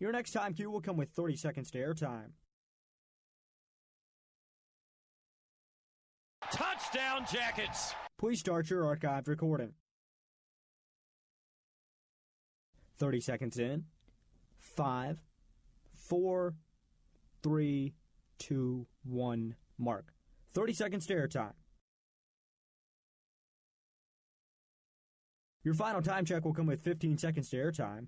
Your next time cue will come with 30 seconds to airtime. Touchdown, Jackets! Please start your archived recording. 30 seconds in. Five, four, three, two, one, mark. 30 seconds to airtime. Your final time check will come with 15 seconds to airtime.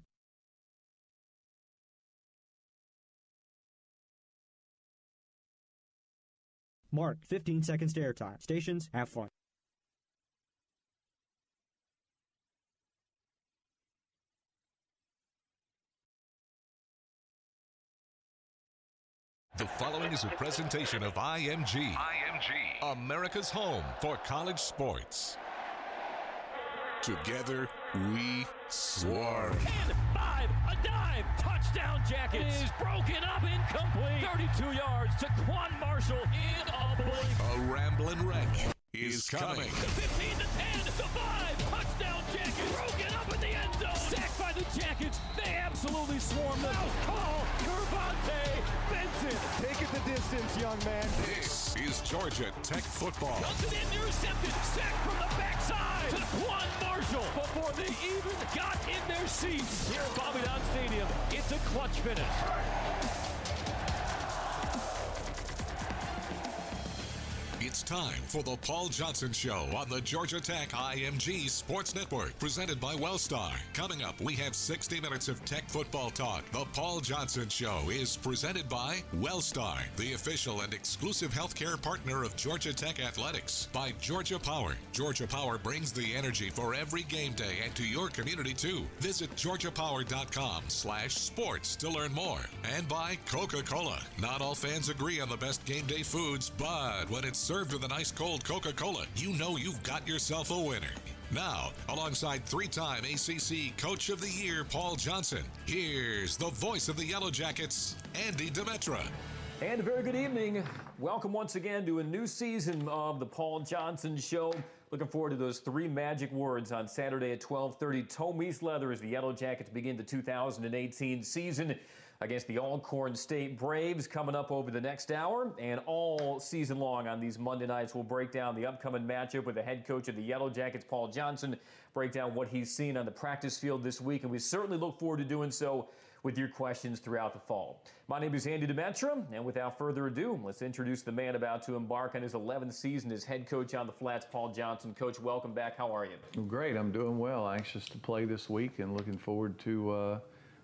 Mark, 15 seconds to airtime. Stations, have fun. The following is a presentation of IMG. IMG. America's home for college sports. Together, we swarm. And five, a dive, touchdown, Jackets! It is broken up, incomplete. 32 yards to Quan Marshall in a blink. A rambling wreck is coming. The 15 to 10, the 5, touchdown, Jackets! Broken up in the end zone. Sacked by the Jackets. They absolutely swarm the house call. KirVonte Benson. Take it the distance, young man. This is Georgia Tech football. Does it intercepted. Sack from the backside to Quan Marshall before they even got in their seats. Here at Bobby Dodd Stadium, it's a clutch finish. It's time for the Paul Johnson Show on the Georgia Tech IMG Sports Network, presented by Wellstar. Coming up, we have 60 minutes of Tech football talk. The Paul Johnson Show is presented by Wellstar, the official and exclusive healthcare partner of Georgia Tech Athletics. By Georgia Power. Georgia Power brings the energy for every game day and to your community too. Visit georgiapower.com slash sports to learn more. And by Coca-Cola. Not all fans agree on the best game day foods, but when it's served with an ice cold Coca Cola, you know you've got yourself a winner. Now, alongside three time ACC Coach of the Year Paul Johnson, here's the voice of the Yellow Jackets, Andy Demetra. And a very good evening. Welcome once again to a new season of the Paul Johnson Show. Looking forward to those three magic words on Saturday at 12:30. Toe meets leather as the Yellow Jackets begin the 2018 season against the Alcorn State Braves coming up over the next hour. And all season long on these Monday nights, we'll break down the upcoming matchup with the head coach of the Yellow Jackets, Paul Johnson, break down what he's seen on the practice field this week. And we certainly look forward to doing so with your questions throughout the fall. My name is Andy Demetra, and without further ado, let's introduce the man about to embark on his 11th season as head coach on the Flats, Paul Johnson. Coach, welcome back. How are you? Great. I'm doing well. Anxious to play this week and looking forward to uh,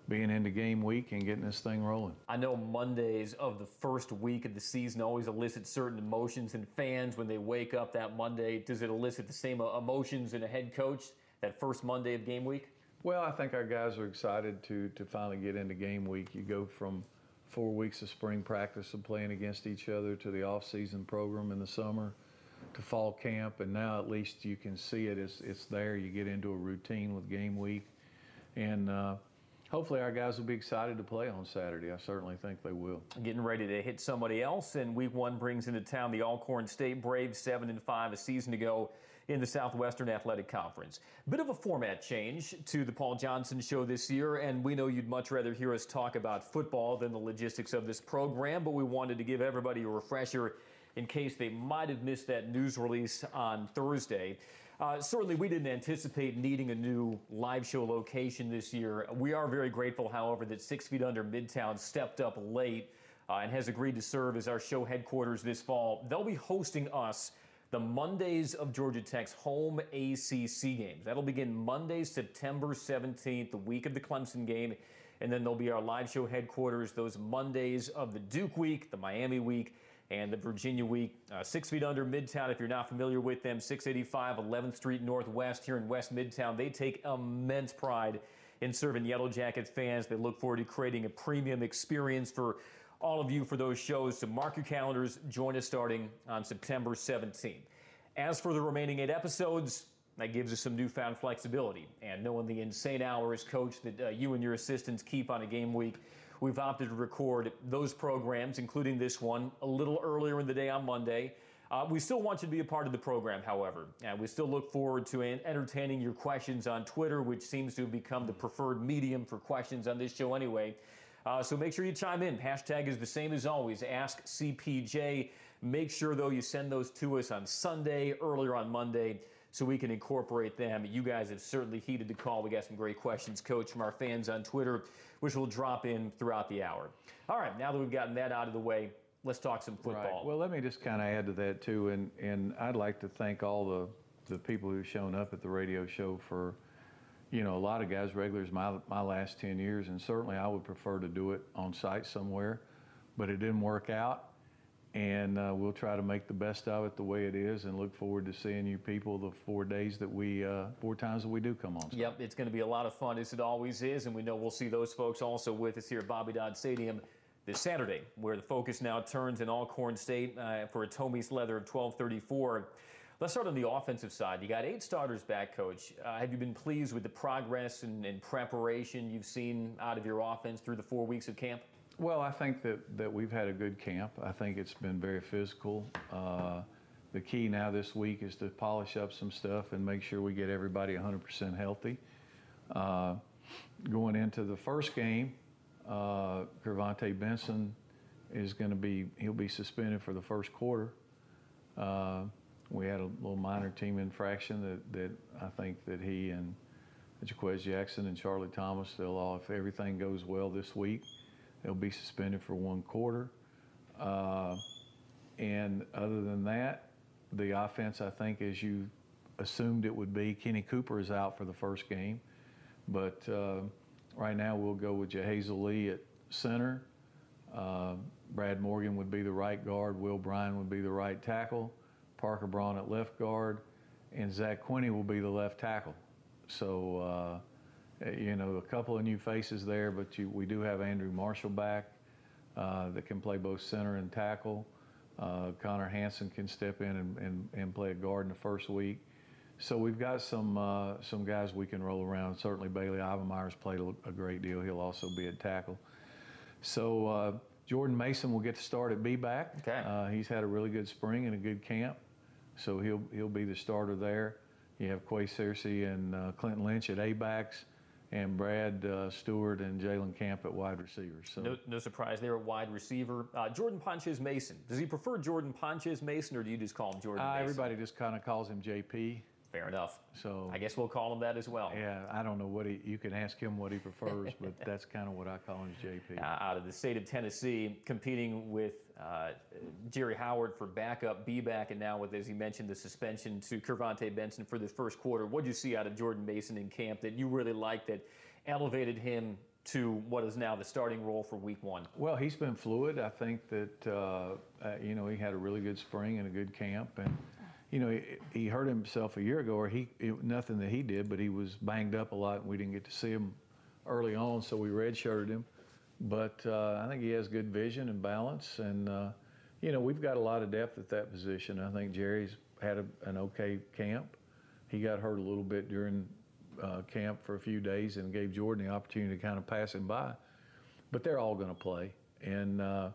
being into game week and getting this thing rolling. I know Mondays of the first week of the season always elicit certain emotions in fans when they wake up that Monday. Does it elicit the same emotions in a head coach that first Monday of game week? Well, I think our guys are excited to to finally get into game week. You go from four weeks of spring practice and playing against each other to the off-season program in the summer to fall camp, and now at least you can see it. It's, it's there. You get into a routine with game week, and uh, hopefully our guys will be excited to play on Saturday. I certainly think they will. Getting ready to hit somebody else, and Week One brings into town the Alcorn State Braves, seven and five a season ago in the Southwestern Athletic Conference. Bit of a format change to the Paul Johnson Show this year, and we know you'd much rather hear us talk about football than the logistics of this program, but we wanted to give everybody a refresher in case they might have missed that news release on Thursday. Uh, certainly, we didn't anticipate needing a new live show location this year. We are very grateful, however, that Six Feet Under Midtown stepped up late uh, and has agreed to serve as our show headquarters this fall. They'll be hosting us the Mondays of Georgia Tech's home ACC games. That'll begin Monday, September 17th, the week of the Clemson game. And then there'll be our live show headquarters those Mondays of the Duke week, the Miami week, and the Virginia week. Uh, six feet under Midtown, if you're not familiar with them, 685 11th Street Northwest here in West Midtown. They take immense pride in serving Yellow Jacket fans. They look forward to creating a premium experience for all of you for those shows. So mark your calendars. Join us starting on September 17th. As for the remaining eight episodes, that gives us some newfound flexibility. And knowing the insane hours, coach, that uh, you and your assistants keep on a game week, we've opted to record those programs, including this one, a little earlier in the day on Monday. Uh, we still want you to be a part of the program, however, and we still look forward to entertaining your questions on Twitter, which seems to have become the preferred medium for questions on this show anyway. Uh, so make sure you chime in. Hashtag is the same as always. Ask CPJ. Make sure, though, you send those to us on Sunday, earlier on Monday, so we can incorporate them. You guys have certainly heeded the call. We got some great questions, Coach, from our fans on Twitter, which will drop in throughout the hour. All right, now that we've gotten that out of the way, let's talk some football. Right. Well, let me just kind of add to that too, and and I'd like to thank all the the people who've shown up at the radio show for, you know, a lot of guys regulars my my last ten years, and certainly I would prefer to do it on site somewhere, but it didn't work out. And uh, we'll try to make the best of it the way it is, and look forward to seeing you people the four days that we, uh, four times that we do come on. Yep, it's going to be a lot of fun, as it always is, and we know we'll see those folks also with us here at Bobby Dodd Stadium this Saturday, where the focus now turns in Alcorn State uh, for a Tomies Leather of 1234. Let's start on the offensive side. You got eight starters back, Coach. Uh, have you been pleased with the progress and, and, preparation you've seen out of your offense through the four weeks of camp? Well, I think that, that we've had a good camp. I think it's been very physical. Uh, the key now this week is to polish up some stuff and make sure we get everybody 100% healthy. Uh, going into the first game, uh, KirVonte Benson is going to be, he'll be suspended for the first quarter. Uh, we had a little minor team infraction that, that I think that he and Jaquez Jackson and Charlie Thomas, they'll all, if everything goes well this week, they'll be suspended for one quarter. Uh, and other than that, the offense, I think, as you assumed it would be, Kenny Cooper is out for the first game. But uh, right now, we'll go with Jahaziel Lee at center. Uh, Brad Morgan would be the right guard. Will Bryan would be the right tackle. Parker Braun at left guard. And Zach Quinney will be the left tackle. So, uh, you know, a couple of new faces there, but you, we do have Andrew Marshall back uh, that can play both center and tackle. Uh, Connor Hanson can step in and, and, and, play a guard in the first week. So we've got some uh, some guys we can roll around. Certainly Bailey Ivemeyer's played a, a great deal. He'll also be at tackle. So uh, Jordan Mason will get to start at B-back. Okay. Uh, he's had a really good spring and a good camp. So he'll, he'll be the starter there. You have Quay Searcy and uh, Clinton Lynch at A-backs and Brad uh, Stewart and Jalen Camp at wide receivers. So no, no surprise there a wide receiver. Uh, Jordan Ponches Mason. Does he prefer Jordan Ponches Mason, or do you just call him Jordan? Uh, Mason? Everybody just kind of calls him JP. Fair enough. So I guess we'll call him that as well. Yeah, I don't know what he. You can ask him what he prefers, but that's kind of what I call him, JP. Uh, out of the state of Tennessee, competing with uh, Jerry Howard for backup, B back, and now with, as you mentioned, the suspension to KirVonte Benson for the first quarter. What did you see out of Jordan Mason in camp that you really liked that elevated him to what is now the starting role for Week One? Well, he's been fluid. I think that uh, uh, you know he had a really good spring and a good camp, and you know he, he hurt himself a year ago, or he it, nothing that he did, but he was banged up a lot, and we didn't get to see him early on, so we redshirted him. But uh, I think he has good vision and balance, and uh, you know we've got a lot of depth at that position. I think Jerry's had a, an okay camp. He got hurt a little bit during uh, camp for a few days and gave Jordan the opportunity to kind of pass him by. But they're all going to play. And uh,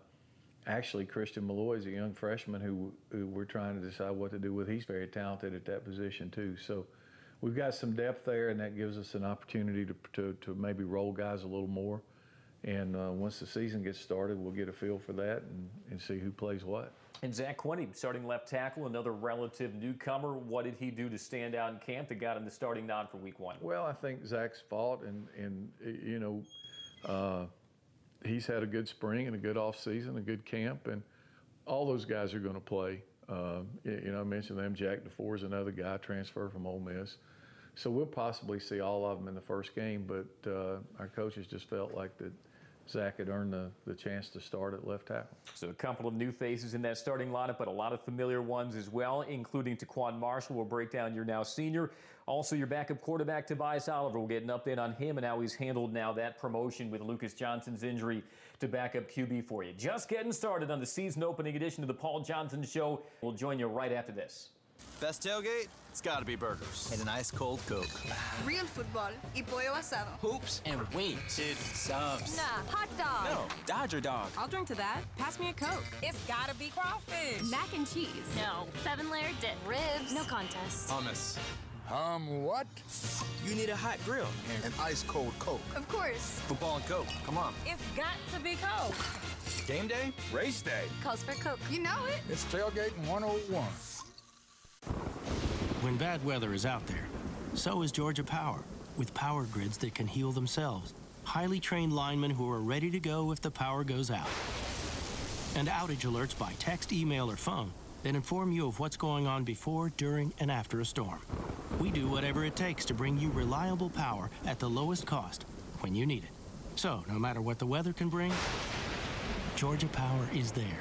actually, Christian Malloy is a young freshman who, who we're trying to decide what to do with. He's very talented at that position, too. So we've got some depth there, and that gives us an opportunity to, to, to maybe roll guys a little more. And uh, once the season gets started, we'll get a feel for that and, and see who plays what. And Zach Quinney, starting left tackle, another relative newcomer. What did he do to stand out in camp that got him the starting nod for week one? Well, I think Zach's fought, and, and you know, uh, he's had a good spring and a good off season, a good camp, and all those guys are going to play. Uh, you know, I mentioned them. Jack DeFoor is another guy, transfer from Ole Miss. So we'll possibly see all of them in the first game, but uh, our coaches just felt like that – Zach had earned the, the chance to start at left tackle. So a couple of new faces in that starting lineup, but a lot of familiar ones as well, including Taquan Marshall. We'll break down your now senior. Also, your backup quarterback, Tobias Oliver. We'll get an update on him and how he's handled now that promotion with Lucas Johnson's injury to backup QB for you. Just getting started on the season opening edition of the Paul Johnson Show. We'll join you right after this. Best tailgate? It's gotta be burgers. And an ice cold Coke. Real football y pollo asado. Hoops and wings. Dude, subs. Nah, hot dog. No, Dodger dog. I'll drink to that. Pass me a Coke. It's gotta be crawfish. Mac and cheese. No. Seven layer dip. Ribs. No contest. Hummus. Um, what? You need a hot grill. And an ice cold Coke. Of course. Football and Coke. Come on. It's got to be Coke. Game day? Race day. Calls for Coke. You know it. It's Tailgate 101. When bad weather is out there, so is Georgia Power, with power grids that can heal themselves. Highly trained linemen who are ready to go if the power goes out. And outage alerts by text, email, or phone that inform you of what's going on before, during, and after a storm. We do whatever it takes to bring you reliable power at the lowest cost when you need it. So, no matter what the weather can bring, Georgia Power is there.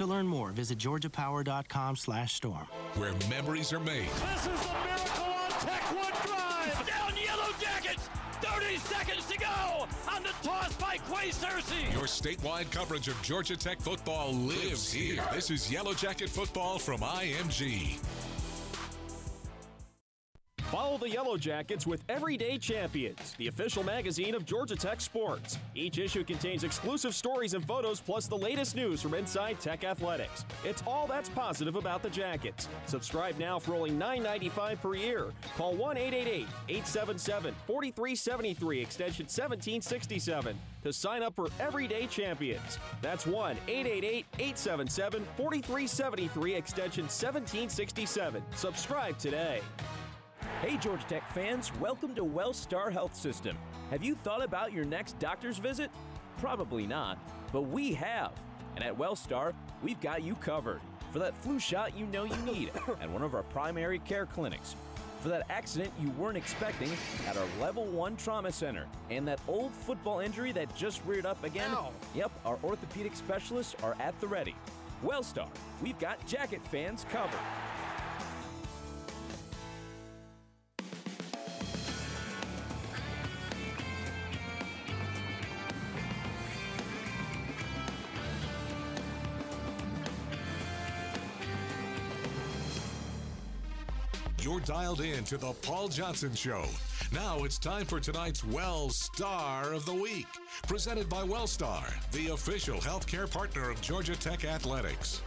To learn more, visit georgiapower.com slash storm. Where memories are made. This is the miracle on Tech One Drive. Down Yellow Jackets. 30 seconds to go on the toss by Quay Searcy. Your statewide coverage of Georgia Tech football lives here. This is Yellow Jacket football from IMG. Follow the Yellow Jackets with Everyday Champions, the official magazine of Georgia Tech sports. Each issue contains exclusive stories and photos, plus the latest news from inside Tech athletics. It's all that's positive about the Jackets. Subscribe now for only $9.95 per year. Call 1 888 877 4373, extension 1767, to sign up for Everyday Champions. That's 1 888 877 4373, extension 1767. Subscribe today. Hey, Georgia Tech fans, welcome to WellStar Health System. Have you thought about your next doctor's visit? Probably not, but we have. And at WellStar, we've got you covered for that flu shot you know you need at one of our primary care clinics, for that accident you weren't expecting at our level one trauma center, and that old football injury that just reared up again. Ow. Yep, our orthopedic specialists are at the ready. WellStar, we've got jacket fans covered. Dialed in to the Paul Johnson Show. Now it's time for tonight's Well Star of the Week, presented by Wellstar, the official healthcare partner of Georgia Tech Athletics.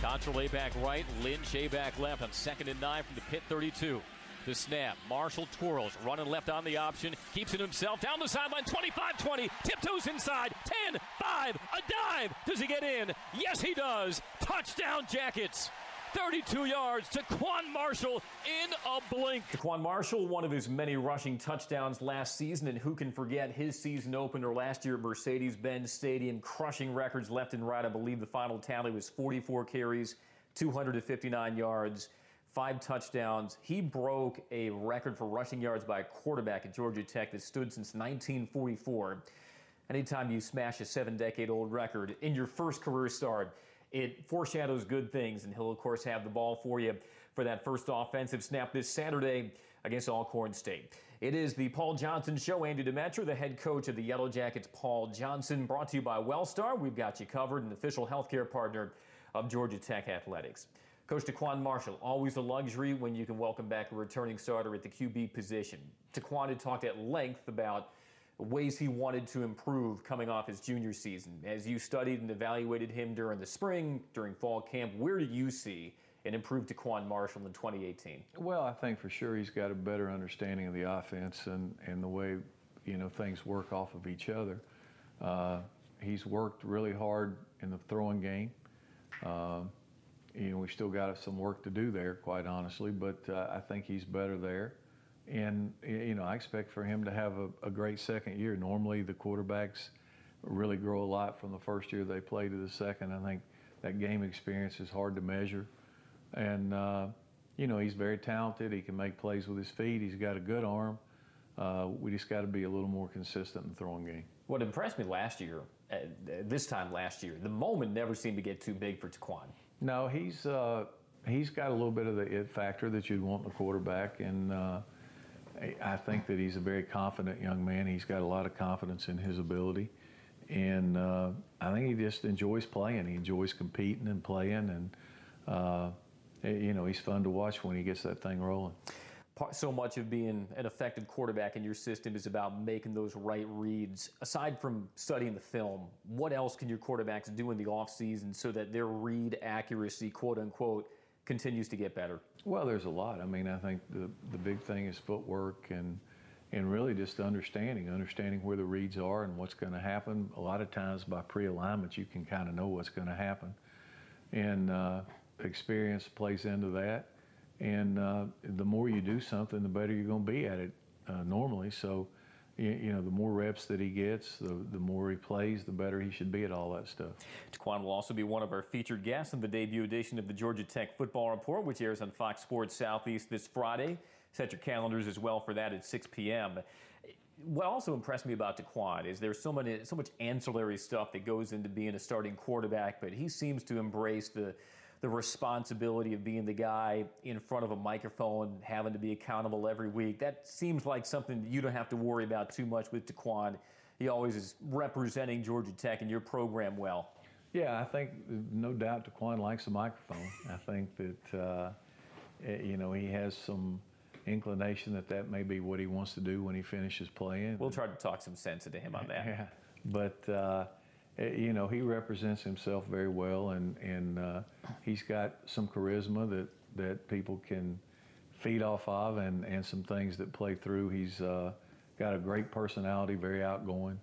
Contra back right, Lynch A back left on second and nine from the pit 32. The snap. Marshall twirls, running left on the option, keeps it himself down the sideline, 25 20, tiptoes inside, 10 5, a dive. Does he get in? Yes, he does. Touchdown, Jackets. 32 yards Taquan Marshall in a blink. Quan Marshall, one of his many rushing touchdowns last season, and who can forget his season opener last year at Mercedes Benz Stadium, crushing records left and right. I believe the final tally was 44 carries, 259 yards, five touchdowns. He broke a record for rushing yards by a quarterback at Georgia Tech that stood since 1944. Anytime you smash a seven decade old record in your first career start, it foreshadows good things, and he'll, of course, have the ball for you for that first offensive snap this Saturday against Alcorn State. It is the Paul Johnson Show. Andy Demetra, the head coach of the Yellow Jackets, Paul Johnson, brought to you by Wellstar. We've got you covered, an official healthcare partner of Georgia Tech Athletics. Coach Taquan Marshall, always a luxury when you can welcome back a returning starter at the QB position. Taquan had talked at length about ways he wanted to improve coming off his junior season. As you studied and evaluated him during the spring, during fall camp, where do you see an improved Taquan Marshall in 2018? Well, I think for sure he's got a better understanding of the offense and, and the way you know things work off of each other. Uh, he's worked really hard in the throwing game. Uh, you know, we still got some work to do there, quite honestly, but uh, I think he's better there. And, you know, I expect for him to have a, a, great second year. Normally, the quarterbacks really grow a lot from the first year they play to the second. I think that game experience is hard to measure. And, uh, you know, he's very talented. He can make plays with his feet. He's got a good arm. Uh, we just got to be a little more consistent in the throwing game. What impressed me last year, uh, this time last year, the moment never seemed to get too big for Taquan. No, he's uh, he's got a little bit of the it factor that you'd want in a quarterback, and uh, I think that he's a very confident young man. He's got a lot of confidence in his ability, and uh, I think he just enjoys playing. He enjoys competing and playing, and uh, you know he's fun to watch when he gets that thing rolling. So much of being an effective quarterback in your system is about making those right reads. Aside from studying the film, what else can your quarterbacks do in the offseason so that their read accuracy, quote unquote, continues to get better? Well, there's a lot. I mean, I think the the big thing is footwork and and really just understanding, understanding where the reads are and what's going to happen. A lot of times by pre-alignment, you can kind of know what's going to happen, and uh, experience plays into that. And uh, the more you do something, the better you're going to be at it uh, normally. So, you, know, the more reps that he gets, the, the more he plays, the better he should be at all that stuff. Taquan will also be one of our featured guests in the debut edition of the Georgia Tech Football Report, which airs on Fox Sports Southeast this Friday. Set your calendars as well for that at 6 p.m. What also impressed me about Taquan is there's so many, so much ancillary stuff that goes into being a starting quarterback, but he seems to embrace the the responsibility of being the guy in front of a microphone, having to be accountable every week. That seems like something that you don't have to worry about too much with Taquan. He always is representing Georgia Tech and your program well. Yeah, I think no doubt Taquan likes the microphone. I think that uh, eh, you know he has some inclination that that may be what he wants to do when he finishes playing. We'll try to talk some sense into him on that. Yeah, but. Uh, you know, he represents himself very well, and and uh, he's got some charisma that that people can feed off of, and and some things that play through. He's uh, got a great personality, very outgoing.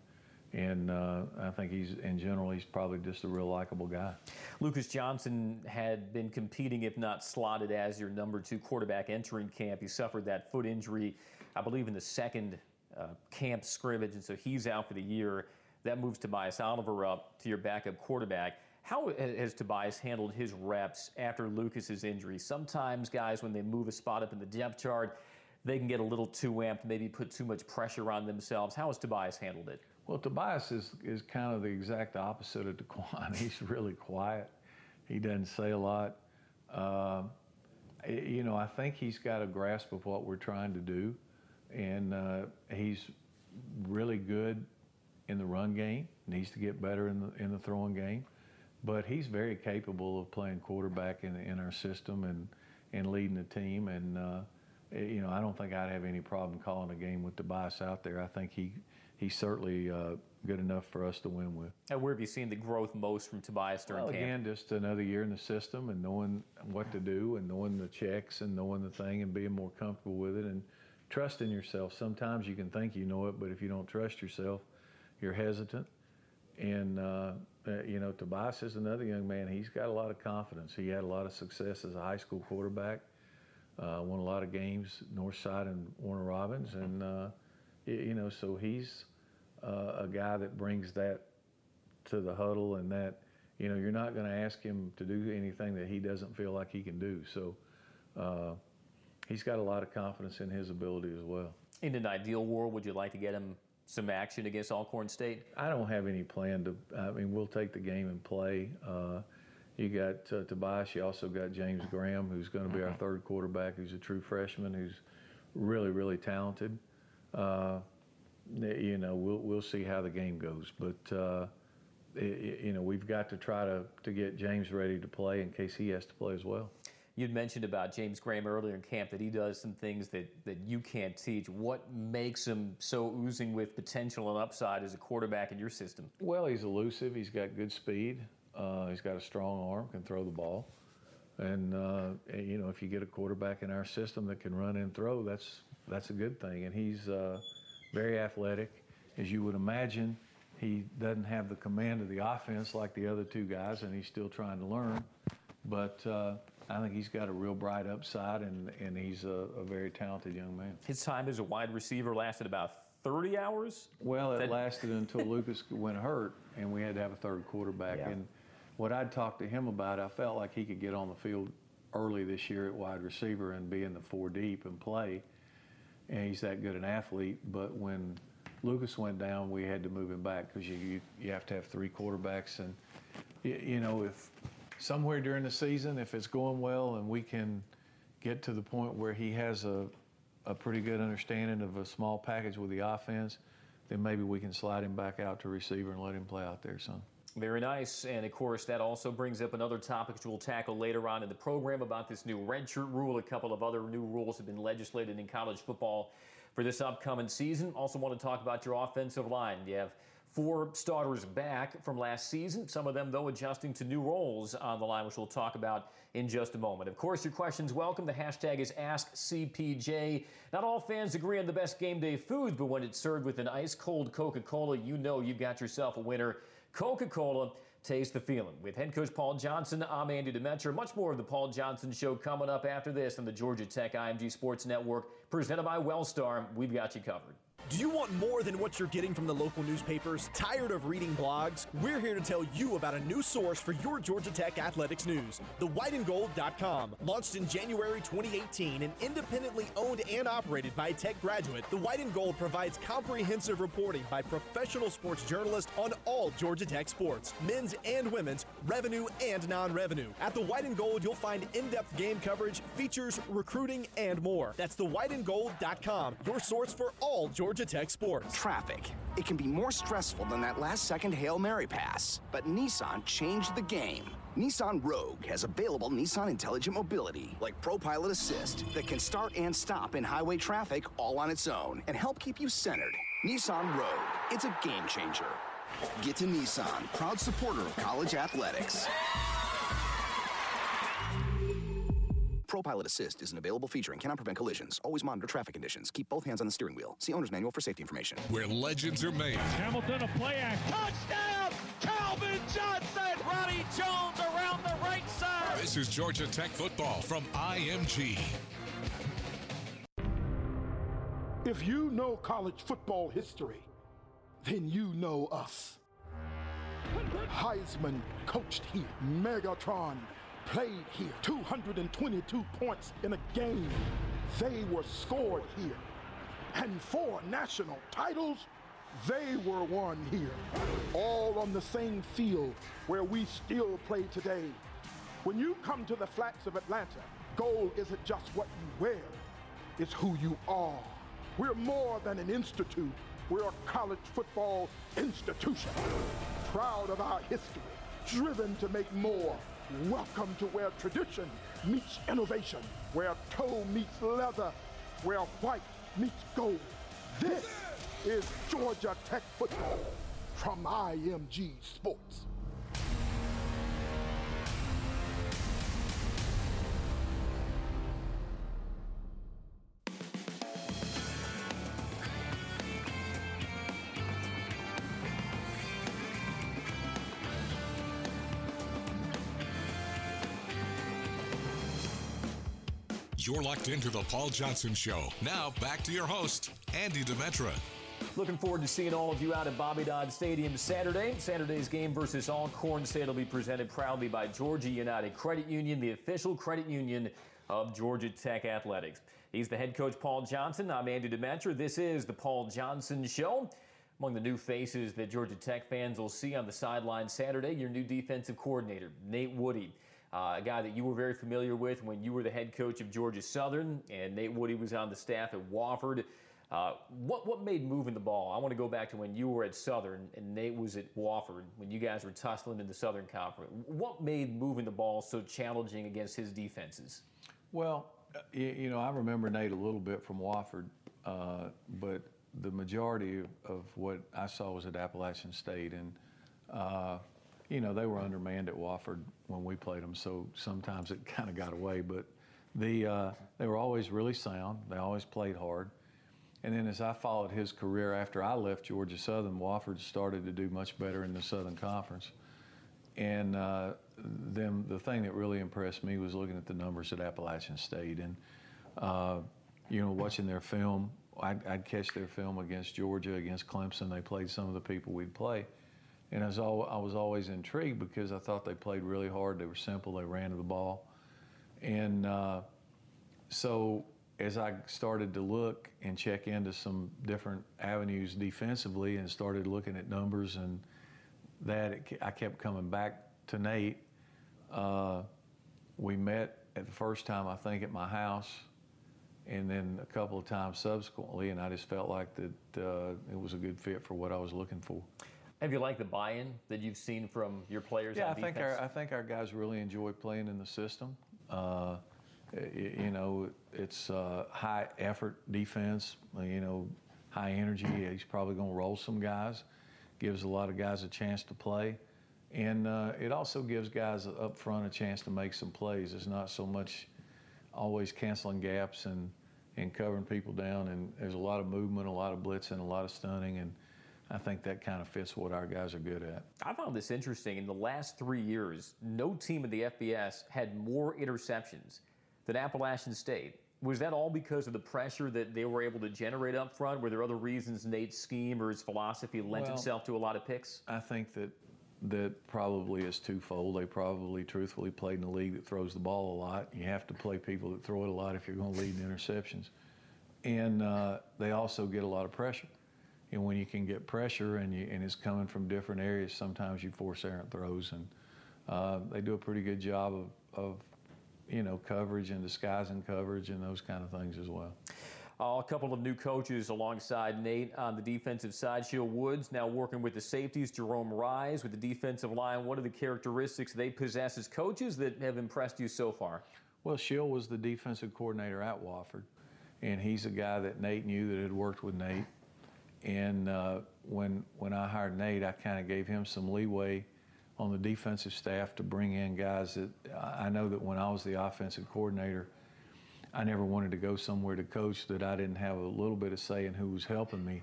And uh, I think he's, in general, he's probably just a real likable guy. Lucas Johnson had been competing, if not slotted as your number two quarterback entering camp. He suffered that foot injury, I believe, in the second uh, camp scrimmage, and so he's out for the year. That moves Tobias Oliver up to your backup quarterback. How has Tobias handled his reps after Lucas's injury? Sometimes guys, when they move a spot up in the depth chart, they can get a little too amped, maybe put too much pressure on themselves. How has Tobias handled it? Well, Tobias is, is kind of the exact opposite of Taquan. He's really quiet. He doesn't say a lot. Uh, you know, I think he's got a grasp of what we're trying to do, and uh, he's really good in the run game, needs to get better in the in the throwing game, but he's very capable of playing quarterback in in our system and and leading the team. And uh, you know, I don't think I'd have any problem calling a game with Tobias out there. I think he he's certainly uh, good enough for us to win with. And where have you seen the growth most from Tobias during well, camp? Again, just another year in the system and knowing what to do and knowing the checks and knowing the thing and being more comfortable with it and trusting yourself. Sometimes you can think you know it, but if you don't trust yourself, you're hesitant. And, uh, uh, you know, Tobias is another young man. He's got a lot of confidence. He had a lot of success as a high school quarterback, uh, won a lot of games, Northside and Warner Robins. And, uh, you know, so he's uh, a guy that brings that to the huddle and that, you know, you're not going to ask him to do anything that he doesn't feel like he can do. So uh, he's got a lot of confidence in his ability as well. In an ideal world, would you like to get him some action against Alcorn State? I don't have any plan to. I mean, we'll take the game and play. Uh, you got uh, Tobias. You also got James Graham, who's going to be our mm-hmm. third quarterback, who's a true freshman, who's really, really talented. Uh, you know, we'll we'll see how the game goes, but uh, it, you know, we've got to try to to get James ready to play in case he has to play as well. You'd mentioned about James Graham earlier in camp that he does some things that, that you can't teach. What makes him so oozing with potential and upside as a quarterback in your system? Well, he's elusive. He's got good speed. Uh, he's got a strong arm, can throw the ball. And, uh, you know, if you get a quarterback in our system that can run and throw, that's, that's a good thing. And he's uh, very athletic. As you would imagine, he doesn't have the command of the offense like the other two guys, and he's still trying to learn. But uh, I think he's got a real bright upside, and, and he's a, a very talented young man. His time as a wide receiver lasted about 30 hours? Well, it that... lasted until Lucas went hurt, and we had to have a third quarterback. Yeah. And what I'd talked to him about, I felt like he could get on the field early this year at wide receiver and be in the four deep and play. And he's that good an athlete. But when Lucas went down, we had to move him back because you, you, you have to have three quarterbacks. And, you, you know, if somewhere during the season, if it's going well and we can get to the point where he has a, a pretty good understanding of a small package with the offense, then maybe we can slide him back out to receiver and let him play out there some. Very nice. And of course, that also brings up another topic which we'll tackle later on in the program about this new redshirt rule. A couple of other new rules have been legislated in college football for this upcoming season. Also, want to talk about your offensive line. You have Four starters back from last season, some of them, though, adjusting to new roles on the line, which we'll talk about in just a moment. Of course, your questions welcome. The hashtag is AskCPJ. Not all fans agree on the best game day foods, but when it's served with an ice cold Coca Cola, you know you've got yourself a winner. Coca Cola. Taste the feeling. With head coach Paul Johnson, I'm Andy Demetra. Much more of the Paul Johnson Show coming up after this on the Georgia Tech IMG Sports Network, presented by Wellstar. We've got you covered. Do you want more than what you're getting from the local newspapers? Tired of reading blogs? We're here to tell you about a new source for your Georgia Tech athletics news. the TheWhiteandGold.com. Launched in January 2018 and independently owned and operated by a Tech graduate, The White and Gold provides comprehensive reporting by professional sports journalists on all Georgia Tech sports, men's and women's, revenue and non-revenue. At The White and Gold, you'll find in-depth game coverage, features, recruiting, and more. That's the TheWhiteandGold.com, your source for all Georgia Georgia Tech sports. Traffic. It can be more stressful than that last second Hail Mary pass, but Nissan changed the game. Nissan Rogue has available Nissan Intelligent Mobility, like ProPilot Assist, that can start and stop in highway traffic all on its own and help keep you centered. Nissan Rogue. It's a game changer. Get to Nissan, proud supporter of college athletics. ProPilot Assist is an available feature and cannot prevent collisions. Always monitor traffic conditions. Keep both hands on the steering wheel. See owner's manual for safety information. Where legends are made. Hamilton a play act. Touchdown! Calvin Johnson! Ronnie Jones around the right side. This is Georgia Tech football from IMG. If you know college football history, then you know us. Heisman coached here. Megatron played here. 222 points in a game. They were scored here. And four national titles, they were won here. All on the same field where we still play today. When you come to the flats of Atlanta, gold isn't just what you wear, it's who you are. We're more than an institute. We're a college football institution. Proud of our history, driven to make more Welcome to where tradition meets innovation, where toe meets leather, where white meets gold. This is Georgia Tech football from IMG Sports. You're locked into the Paul Johnson Show. Now, back to your host, Andy Demetra. Looking forward to seeing all of you out at Bobby Dodd Stadium Saturday. Saturday's game versus Alcorn State will be presented proudly by Georgia United Credit Union, the official credit union of Georgia Tech Athletics. He's the head coach, Paul Johnson. I'm Andy Demetra. This is the Paul Johnson Show. Among the new faces that Georgia Tech fans will see on the sideline Saturday, your new defensive coordinator, Nate Woody. Uh, a guy that you were very familiar with when you were the head coach of Georgia Southern, and Nate Woody was on the staff at Wofford. Uh, what what made moving the ball? I want to go back to when you were at Southern and Nate was at Wofford when you guys were tussling in the Southern Conference. What made moving the ball so challenging against his defenses? Well, you, know, I remember Nate a little bit from Wofford, uh, but the majority of, of, what I saw was at Appalachian State, and uh, you know, they were undermanned at Wofford when we played them, so sometimes it kind of got away. But the uh, they were always really sound. They always played hard. And then as I followed his career after I left Georgia Southern, Wofford started to do much better in the Southern Conference. And uh, then the thing that really impressed me was looking at the numbers at Appalachian State and, uh, you know, watching their film. I'd, I'd catch their film against Georgia, against Clemson. They played some of the people we'd play and I was, all, I was always intrigued because I thought they played really hard. They were simple. They ran to the ball, and uh, so as I started to look and check into some different avenues defensively, and started looking at numbers and that, it, I kept coming back to Nate. Uh, we met at the first time I think at my house, and then a couple of times subsequently, and I just felt like that uh, it was a good fit for what I was looking for. Have you liked the buy-in that you've seen from your players? Yeah, I think our I think our guys really enjoy playing in the system. Uh, you know, it's uh, high effort defense. You know, high energy. He's probably going to roll some guys, gives a lot of guys a chance to play. And uh, it also gives guys up front a chance to make some plays. It's not so much always canceling gaps and, and covering people down. And there's a lot of movement, a lot of blitzing, a lot of stunning. And I think that kind of fits what our guys are good at. I found this interesting. In the last three years, no team in the FBS had more interceptions than Appalachian State. Was that all because of the pressure that they were able to generate up front? Were there other reasons Nate's scheme or his philosophy lent well, itself to a lot of picks? I think that that probably is twofold. They probably truthfully played in a league that throws the ball a lot. You have to play people that throw it a lot if you're going to lead in interceptions. And uh, they also get a lot of pressure. And when you can get pressure and, you, and it's coming from different areas, sometimes you force errant throws. And uh, they do a pretty good job of, of, you know, coverage and disguising coverage and those kind of things as well. Uh, a couple of new coaches alongside Nate on the defensive side. Shiel Woods now working with the safeties. Jerome Rise with the defensive line. What are the characteristics they possess as coaches that have impressed you so far? Well, Shiel was the defensive coordinator at Wofford, and he's a guy that Nate knew that had worked with Nate. And uh, when when I hired Nate, I kind of gave him some leeway on the defensive staff to bring in guys that I know that when I was the offensive coordinator I never wanted to go somewhere to coach that I didn't have a little bit of say in who was helping me.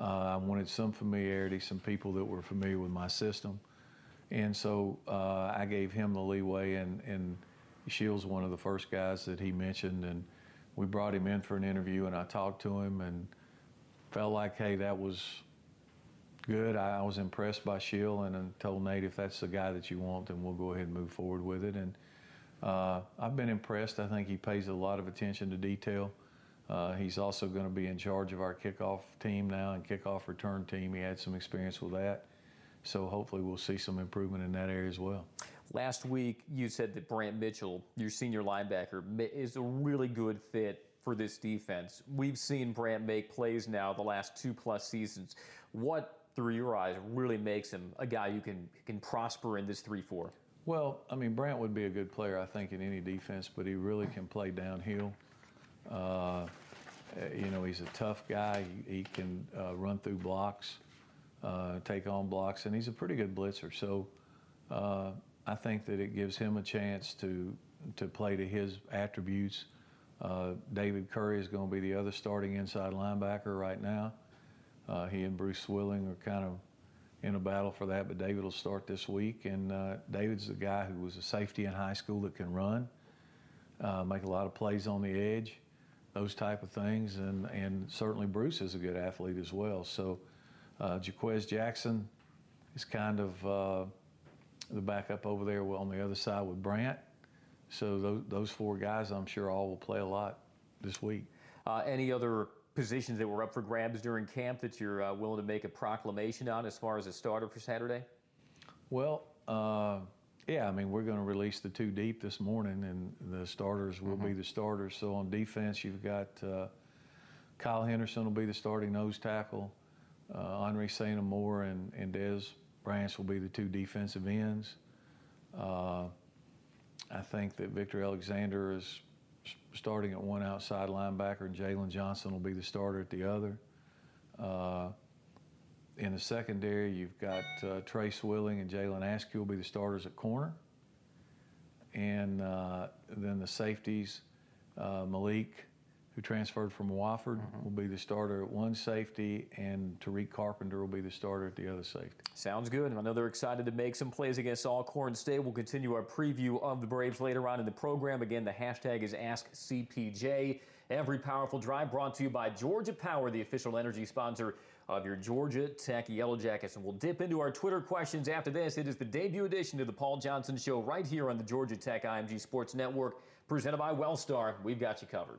Uh, I wanted some familiarity, some people that were familiar with my system. And so uh, I gave him the leeway, and, and Shiel's one of the first guys that he mentioned. And we brought him in for an interview, and I talked to him and felt like, hey, that was good. I, I was impressed by Shiel and I told Nate if that's the guy that you want, then we'll go ahead and move forward with it. And uh, I've been impressed. I think he pays a lot of attention to detail. Uh, he's also going to be in charge of our kickoff team now and kickoff return team. He had some experience with that. So hopefully we'll see some improvement in that area as well. Last week, you said that Brant Mitchell, your senior linebacker, is a really good fit for this defense. We've seen Brant make plays now the last two plus seasons. What, through your eyes, really makes him a guy you can can prosper in this three four? Well, I mean, Brant would be a good player, I think, in any defense, but he really can play downhill. Uh, you know, he's a tough guy. He, he can uh, run through blocks, uh, take on blocks, and he's a pretty good blitzer. So uh, I think that it gives him a chance to to play to his attributes. Uh, David Curry is going to be the other starting inside linebacker right now. Uh, he and Bruce Swilling are kind of in a battle for that, but David will start this week. And uh, David's the guy who was a safety in high school that can run, uh, make a lot of plays on the edge, those type of things. And, and certainly Bruce is a good athlete as well. So uh, Jaquez Jackson is kind of the backup over there on the other side with Brant. So those, those four guys, I'm sure, all will play a lot this week. Uh, any other positions that were up for grabs during camp that you're uh, willing to make a proclamation on as far as a starter for Saturday? Well, uh, yeah, I mean, we're going to release the two deep this morning, and the starters will mm-hmm. be the starters. So on defense, you've got uh, Kyle Henderson will be the starting nose tackle. Uh, Anree St. Amour and, and Dez Branch will be the two defensive ends. Uh, I think that Victor Alexander is starting at one outside linebacker, and Jalen Johnson will be the starter at the other. Uh, in the secondary, you've got uh, Tre Swilling and Jalen Askew will be the starters at corner. And uh, then the safeties, uh, Malik who transferred from Wofford, mm-hmm. will be the starter at one safety, and Tariq Carpenter will be the starter at the other safety. Sounds good. I know they're excited to make some plays against Alcorn State. We'll continue our preview of the Braves later on in the program. Again, the hashtag is AskCPJ. Every powerful drive brought to you by Georgia Power, the official energy sponsor of your Georgia Tech Yellow Jackets. And we'll dip into our Twitter questions after this. It is the debut edition of the Paul Johnson Show right here on the Georgia Tech IMG Sports Network, presented by Wellstar. We've got you covered.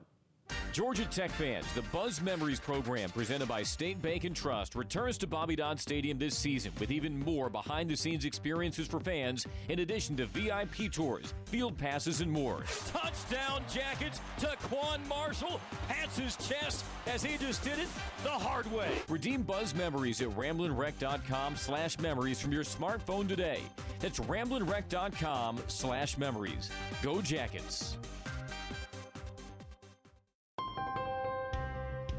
Georgia Tech fans, the Buzz Memories program presented by State Bank and Trust returns to Bobby Dodd Stadium this season with even more behind the scenes experiences for fans, in addition to VIP tours, field passes, and more. Touchdown jackets to Quan Marshall, pats his chest as he just did it the hard way. Redeem Buzz Memories at ramblinwreck.com slash memories from your smartphone today. That's ramblinwreck.com slash memories. Go Jackets.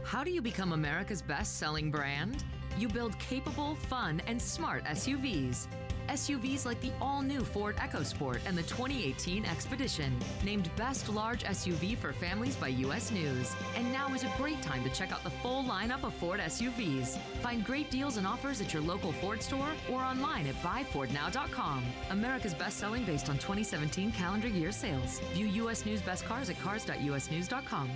How do you become America's best selling brand? You build capable, fun, and smart SUVs. SUVs like the all new Ford EcoSport and the 2018 Expedition, named Best Large SUV for Families by US News. And now is a great time to check out the full lineup of Ford SUVs. Find great deals and offers at your local Ford store or online at buyfordnow.com. America's best selling based on 2017 calendar year sales. View US News Best Cars at cars.usnews.com.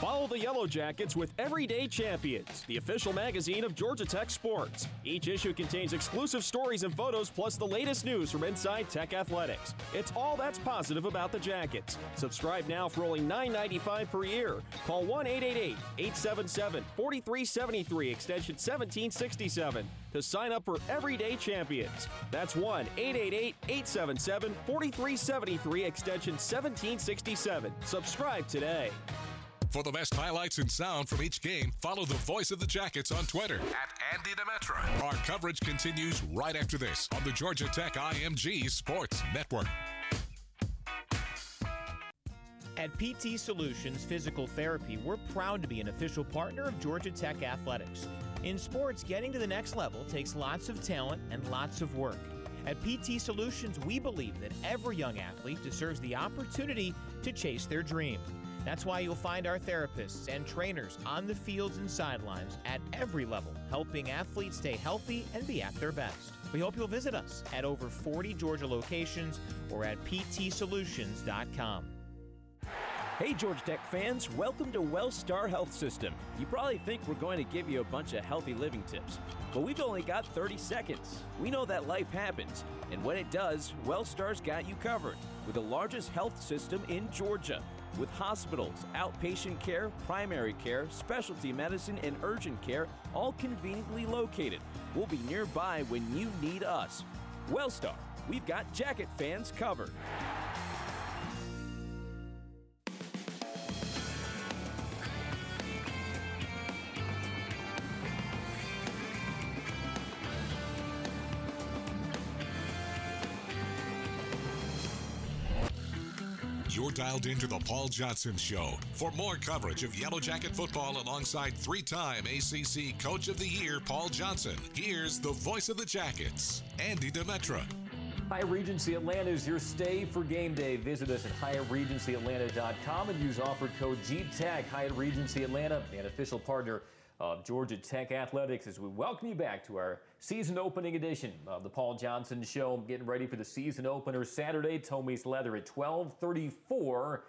Follow the Yellow Jackets with Everyday Champions, the official magazine of Georgia Tech Sports. Each issue contains exclusive stories and photos, plus the latest news from inside Tech Athletics. It's all that's positive about the Jackets. Subscribe now for only $9.95 per year. Call 1 888 877 4373, extension 1767, to sign up for Everyday Champions. That's 1 888 877 4373, extension 1767. Subscribe today. For the best highlights and sound from each game, follow the voice of the Jackets on Twitter at Andy Demetra. Our coverage continues right after this on the Georgia Tech IMG Sports Network. At PT Solutions Physical Therapy, we're proud to be an official partner of Georgia Tech Athletics. In sports, getting to the next level takes lots of talent and lots of work. At PT Solutions, we believe that every young athlete deserves the opportunity to chase their dream. That's why you'll find our therapists and trainers on the fields and sidelines at every level, helping athletes stay healthy and be at their best. We hope you'll visit us at over 40 Georgia locations or at ptsolutions.com. Hey, Georgia Tech fans, welcome to WellStar Health System. You probably think we're going to give you a bunch of healthy living tips, but we've only got 30 seconds. We know that life happens, and when it does, WellStar's got you covered with the largest health system in Georgia with hospitals, outpatient care, primary care, specialty medicine, and urgent care all conveniently located. We'll be nearby when you need us. Wellstar, we've got jacket fans covered. You're dialed into the Paul Johnson Show. For more coverage of Yellow Jacket football alongside three time ACC Coach of the Year Paul Johnson, here's the voice of the Jackets, Andy Demetra. Hyatt Regency Atlanta is your stay for game day. Visit us at HyattRegencyAtlanta.com and use offer code GTECH. Hyatt Regency Atlanta, an official partner of Georgia Tech Athletics, as we welcome you back to our season opening edition of the Paul Johnson Show. Getting ready for the season opener Saturday, Tommy's Leather at 12:34,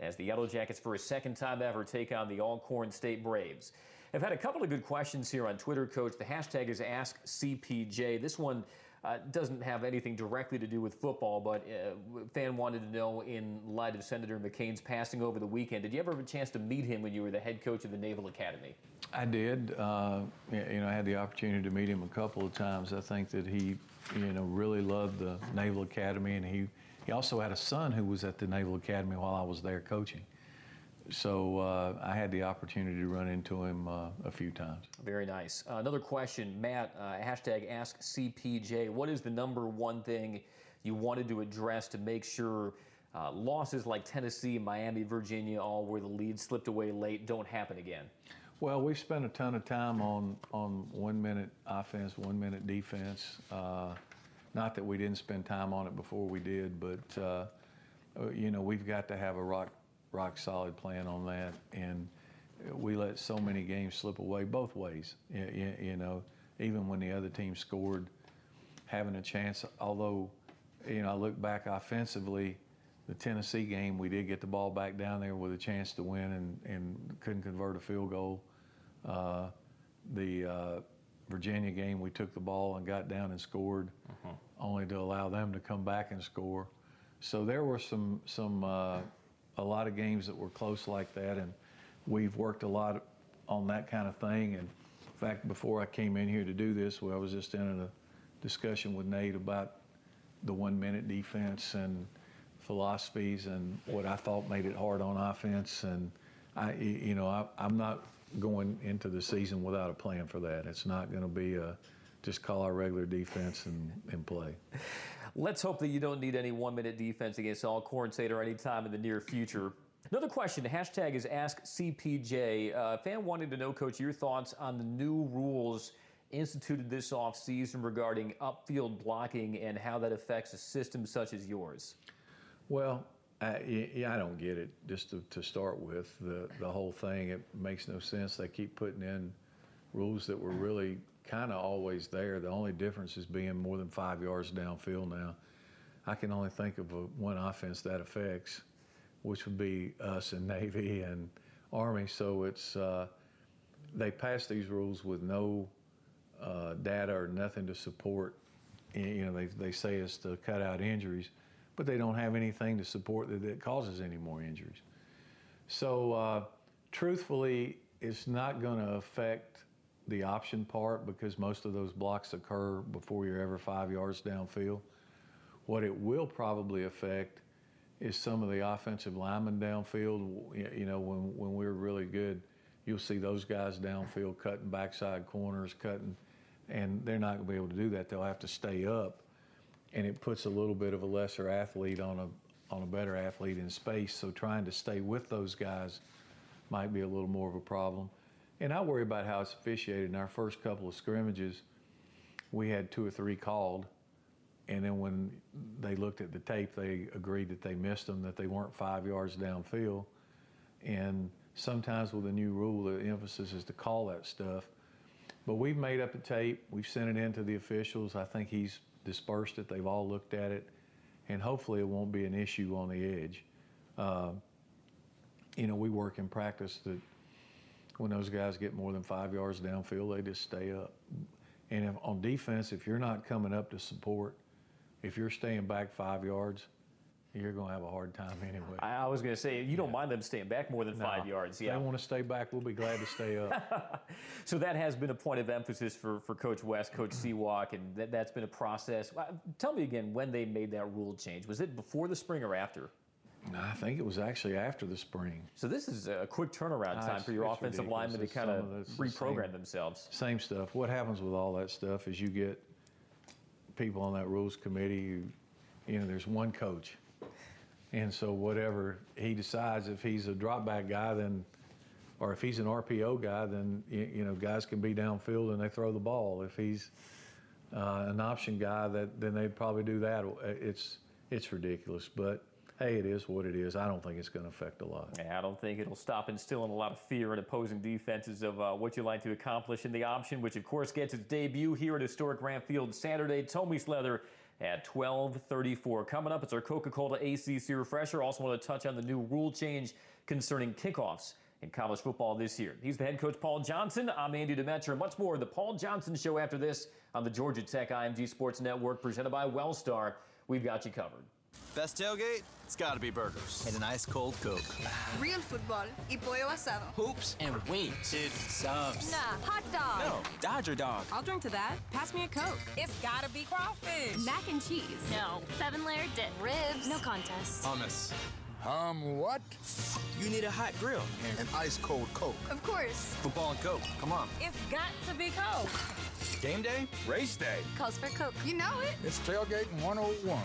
as the Yellow Jackets, for a second time ever, take on the Alcorn State Braves. I've had a couple of good questions here on Twitter, Coach. The hashtag is AskCPJ. This one uh, doesn't have anything directly to do with football, but uh, fan wanted to know, in light of Senator McCain's passing over the weekend, did you ever have a chance to meet him when you were the head coach of the Naval Academy? I did. Uh, you know, I had the opportunity to meet him a couple of times. I think that he, you know, really loved the Naval Academy, and he, he also had a son who was at the Naval Academy while I was there coaching. So uh, I had the opportunity to run into him uh, a few times. Very nice. Uh, another question, Matt. Uh, hashtag Ask CPJ. What is the number one thing you wanted to address to make sure uh, losses like Tennessee, Miami, Virginia, all where the lead slipped away late, don't happen again? Well, we spent a ton of time on on one minute offense, one minute defense. Uh, not that we didn't spend time on it before we did, but you know we've got to have a rock rock solid plan on that. And we let so many games slip away both ways. You, you, know, even when the other team scored, having a chance. Although, you know, I look back offensively, the Tennessee game, we did get the ball back down there with a chance to win and, and couldn't convert a field goal. Uh, the uh, Virginia game, we took the ball and got down and scored, uh-huh. only to allow them to come back and score. So there were some some uh, a lot of games that were close like that, and we've worked a lot on that kind of thing. And in fact, before I came in here to do this, well, I was just in a discussion with Nate about the one-minute defense and philosophies and what I thought made it hard on offense. And I, you know, I, I'm not going into the season without a plan for that. It's not going to be a just call our regular defense and, and play. Let's hope that you don't need any one minute defense against Alcorn State or any time in the near future. Another question, hashtag is AskCPJ. Uh, fan wanted to know, Coach, your thoughts on the new rules instituted this offseason regarding upfield blocking and how that affects a system such as yours? Well, I, I don't get it. Just to, to start with, the the whole thing it makes no sense. They keep putting in rules that were really kind of always there. The only difference is being more than five yards downfield now. I can only think of a, one offense that affects, which would be us and Navy and Army. So it's uh, they pass these rules with no uh, data or nothing to support. You know, they, they say it's to cut out injuries, but they don't have anything to support that it causes any more injuries. So, uh, truthfully, it's not going to affect the option part because most of those blocks occur before you're ever five yards downfield. What it will probably affect is some of the offensive linemen downfield. You know, when, when we're really good, you'll see those guys downfield cutting backside corners, cutting, and they're not going to be able to do that. They'll have to stay up, and it puts a little bit of a lesser athlete on a on a better athlete in space. So trying to stay with those guys might be a little more of a problem. And I worry about how it's officiated. In our first couple of scrimmages, we had two or three called, and then when they looked at the tape, they agreed that they missed them, that they weren't five yards downfield. And sometimes with a new rule, the emphasis is to call that stuff. But we've made up a tape. We've sent it in to the officials. I think he's dispersed it. They've all looked at it, and hopefully it won't be an issue on the edge. Uh, you know, we work in practice that when those guys get more than five yards downfield, they just stay up. And if, on defense, if you're not coming up to support, if you're staying back five yards, you're going to have a hard time anyway. I, was going to say, you don't mind them staying back more than no, five yards. Yeah. If they want to stay back, we'll be glad to stay up. so that has been a point of emphasis for, for Coach West, Coach Sewak, and that, that's been a process. Tell me again when they made that rule change. Was it before the spring or after? I think it was actually after the spring. So this is a quick turnaround time for your offensive ridiculous. linemen to kind of, of reprogram same, themselves. Same stuff. What happens with all that stuff is you get people on that rules committee. Who, you know, there's one coach, and so whatever he decides, if he's a drop back guy, then, or if he's an RPO guy, then you, know guys can be downfield and they throw the ball. If he's uh, an option guy, that then they'd probably do that. It's it's ridiculous, but hey, it is what it is. I don't think it's going to affect a lot. Yeah, I don't think it'll stop instilling a lot of fear in opposing defenses of uh, what you like to accomplish in the option, which of course gets its debut here at historic Grant Field Saturday. Tommy's Leather at 12:34. Coming up, it's our Coca-Cola ACC refresher. Also want to touch on the new rule change concerning kickoffs in college football this year. He's the head coach Paul Johnson. I'm Andy Demetra. Much more of the Paul Johnson Show after this on the Georgia Tech IMG Sports Network, presented by Wellstar. We've got you covered. Best tailgate? It's gotta be burgers. And an ice cold Coke. Real football y pollo asado. Hoops and wings. Dude, subs. Nah, hot dog. No, Dodger dog. I'll drink to that. Pass me a Coke. It's gotta be crawfish. Mac and cheese. No. Seven layer dip. Ribs. No contest. Hummus. Um, what? You need a hot grill. And an ice cold Coke. Of course. Football and Coke. Come on. It's got to be Coke. Game day? Race day. Calls for Coke. You know it. It's tailgating 101.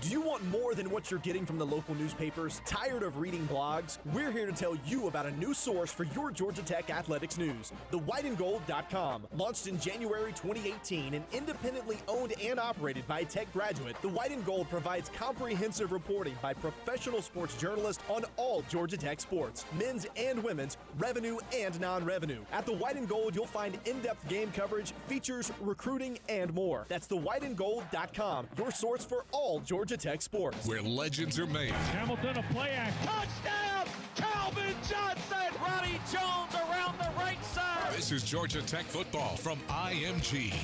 Do you want more than what you're getting from the local newspapers? Tired of reading blogs? We're here to tell you about a new source for your Georgia Tech athletics news. TheWhiteandGold.com. Launched in January 2018 and independently owned and operated by a Tech graduate, The White and Gold provides comprehensive reporting by professional sports journalists on all Georgia Tech sports, men's and women's, revenue and non-revenue. At The White and Gold, you'll find in-depth game coverage, features, recruiting, and more. That's TheWhiteandGold.com, your source for all Georgia Georgia Tech Sports. Where legends are made. Hamilton a play act. Touchdown! Calvin Johnson! Ronnie Jones around the right side. This is Georgia Tech football from IMG.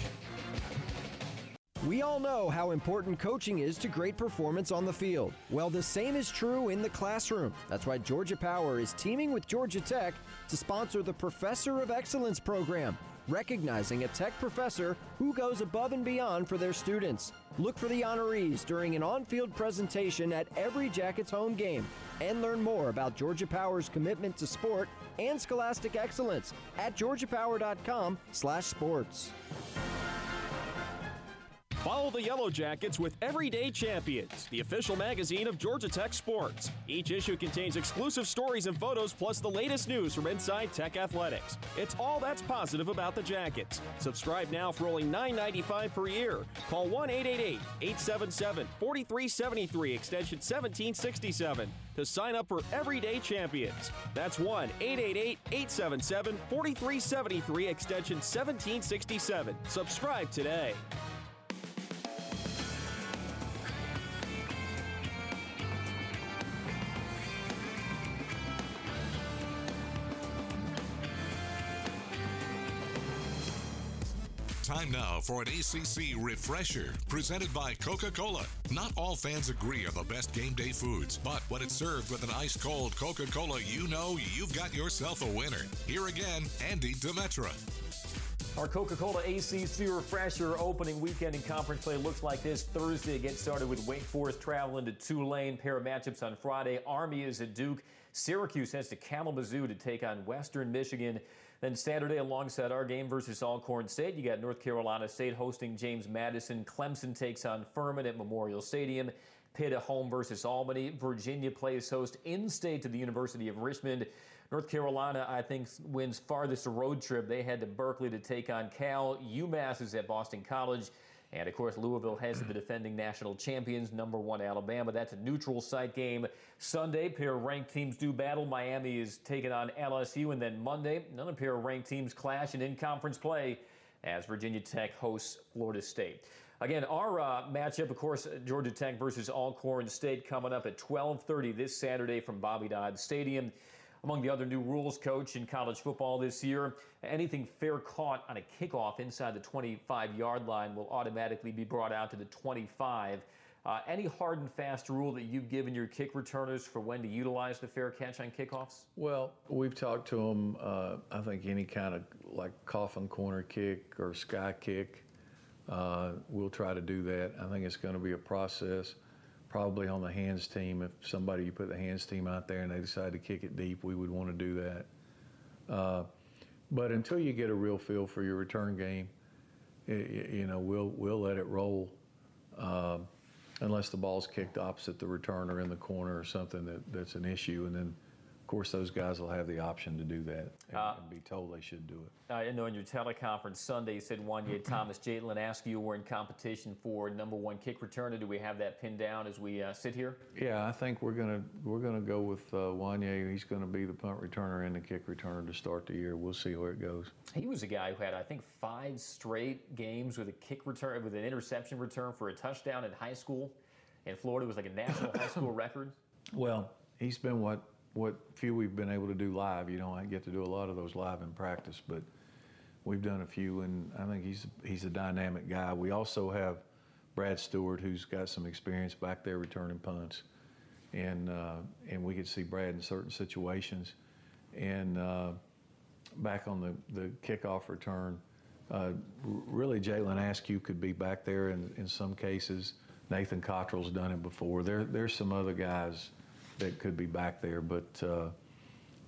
We all know how important coaching is to great performance on the field. Well, the same is true in the classroom. That's why Georgia Power is teaming with Georgia Tech to sponsor the Professor of Excellence program recognizing a tech professor who goes above and beyond for their students. Look for the honorees during an on-field presentation at every Jackets home game and learn more about Georgia Power's commitment to sport and scholastic excellence at georgiapower.com/sports. Follow the Yellow Jackets with Everyday Champions, the official magazine of Georgia Tech Sports. Each issue contains exclusive stories and photos, plus the latest news from inside Tech athletics. It's all that's positive about the Jackets. Subscribe now for only $9.95 per year. Call 1 888 877 4373, extension 1767, to sign up for Everyday Champions. That's 1 888 877 4373, extension 1767. Subscribe today. Time now for an ACC refresher presented by Coca Cola. Not all fans agree on the best game day foods, but when it's served with an ice cold Coca Cola, you know you've got yourself a winner. Here again, Andy Demetra. Our Coca Cola ACC refresher opening weekend in conference play looks like this. Thursday, get started with Wake Forest traveling to Tulane. Pair of matchups on Friday. Army is at Duke. Syracuse heads to Kalamazoo to take on Western Michigan. Then Saturday, alongside our game versus Alcorn State, you got North Carolina State hosting James Madison. Clemson takes on Furman at Memorial Stadium. Pitt at home versus Albany. Virginia plays host in state to the University of Richmond. North Carolina, I think, wins farthest road trip. They head to Berkeley to take on Cal. UMass is at Boston College. And of course, Louisville has the defending national champions, number one Alabama. That's a neutral site game. Sunday, pair of ranked teams do battle. Miami is taking on LSU. And then Monday, another pair of ranked teams clash and in conference play as Virginia Tech hosts Florida State. Again, our uh, matchup, of course, Georgia Tech versus Alcorn State coming up at 12:30 this Saturday from Bobby Dodd Stadium. Among the other new rules, coach, in college football this year, anything fair caught on a kickoff inside the 25 yard line will automatically be brought out to the 25. Uh, any hard and fast rule that you've given your kick returners for when to utilize the fair catch on kickoffs? Well, we've talked to them. Uh, I think any kind of like coffin corner kick or sky kick, uh, we'll try to do that. I think it's going to be a process probably on the hands team. If somebody you put the hands team out there and they decide to kick it deep, we would want to do that. Uh, but until you get a real feel for your return game, it, you know we'll we'll let it roll, uh, unless the ball's kicked opposite the returner in the corner or something that, that's an issue, and then course, those guys will have the option to do that and, uh, and be told they should do it. I know in your teleconference Sunday, you said Juanyeh Thomas Jalen Askew we're in competition for number one kick returner. Do we have that pinned down as we uh, sit here? Yeah, I think we're gonna we're gonna go with uh, Juanyeh. He's going to be the punt returner and the kick returner to start the year. We'll see where it goes. He was a guy who had I think five straight games with a kick return with an interception return for a touchdown in high school. In Florida, it was like a national high school record. Well, he's been what what few we've been able to do live. You know, I get to do a lot of those live in practice, but we've done a few, and I think he's he's a dynamic guy. We also have Brad Stewart, who's got some experience back there returning punts, and uh, and we could see Brad in certain situations, and uh, back on the the kickoff return. Uh, really, Jalen Askew could be back there in, in some cases. Nathan Cottrell's done it before. There, there's some other guys that could be back there, but uh,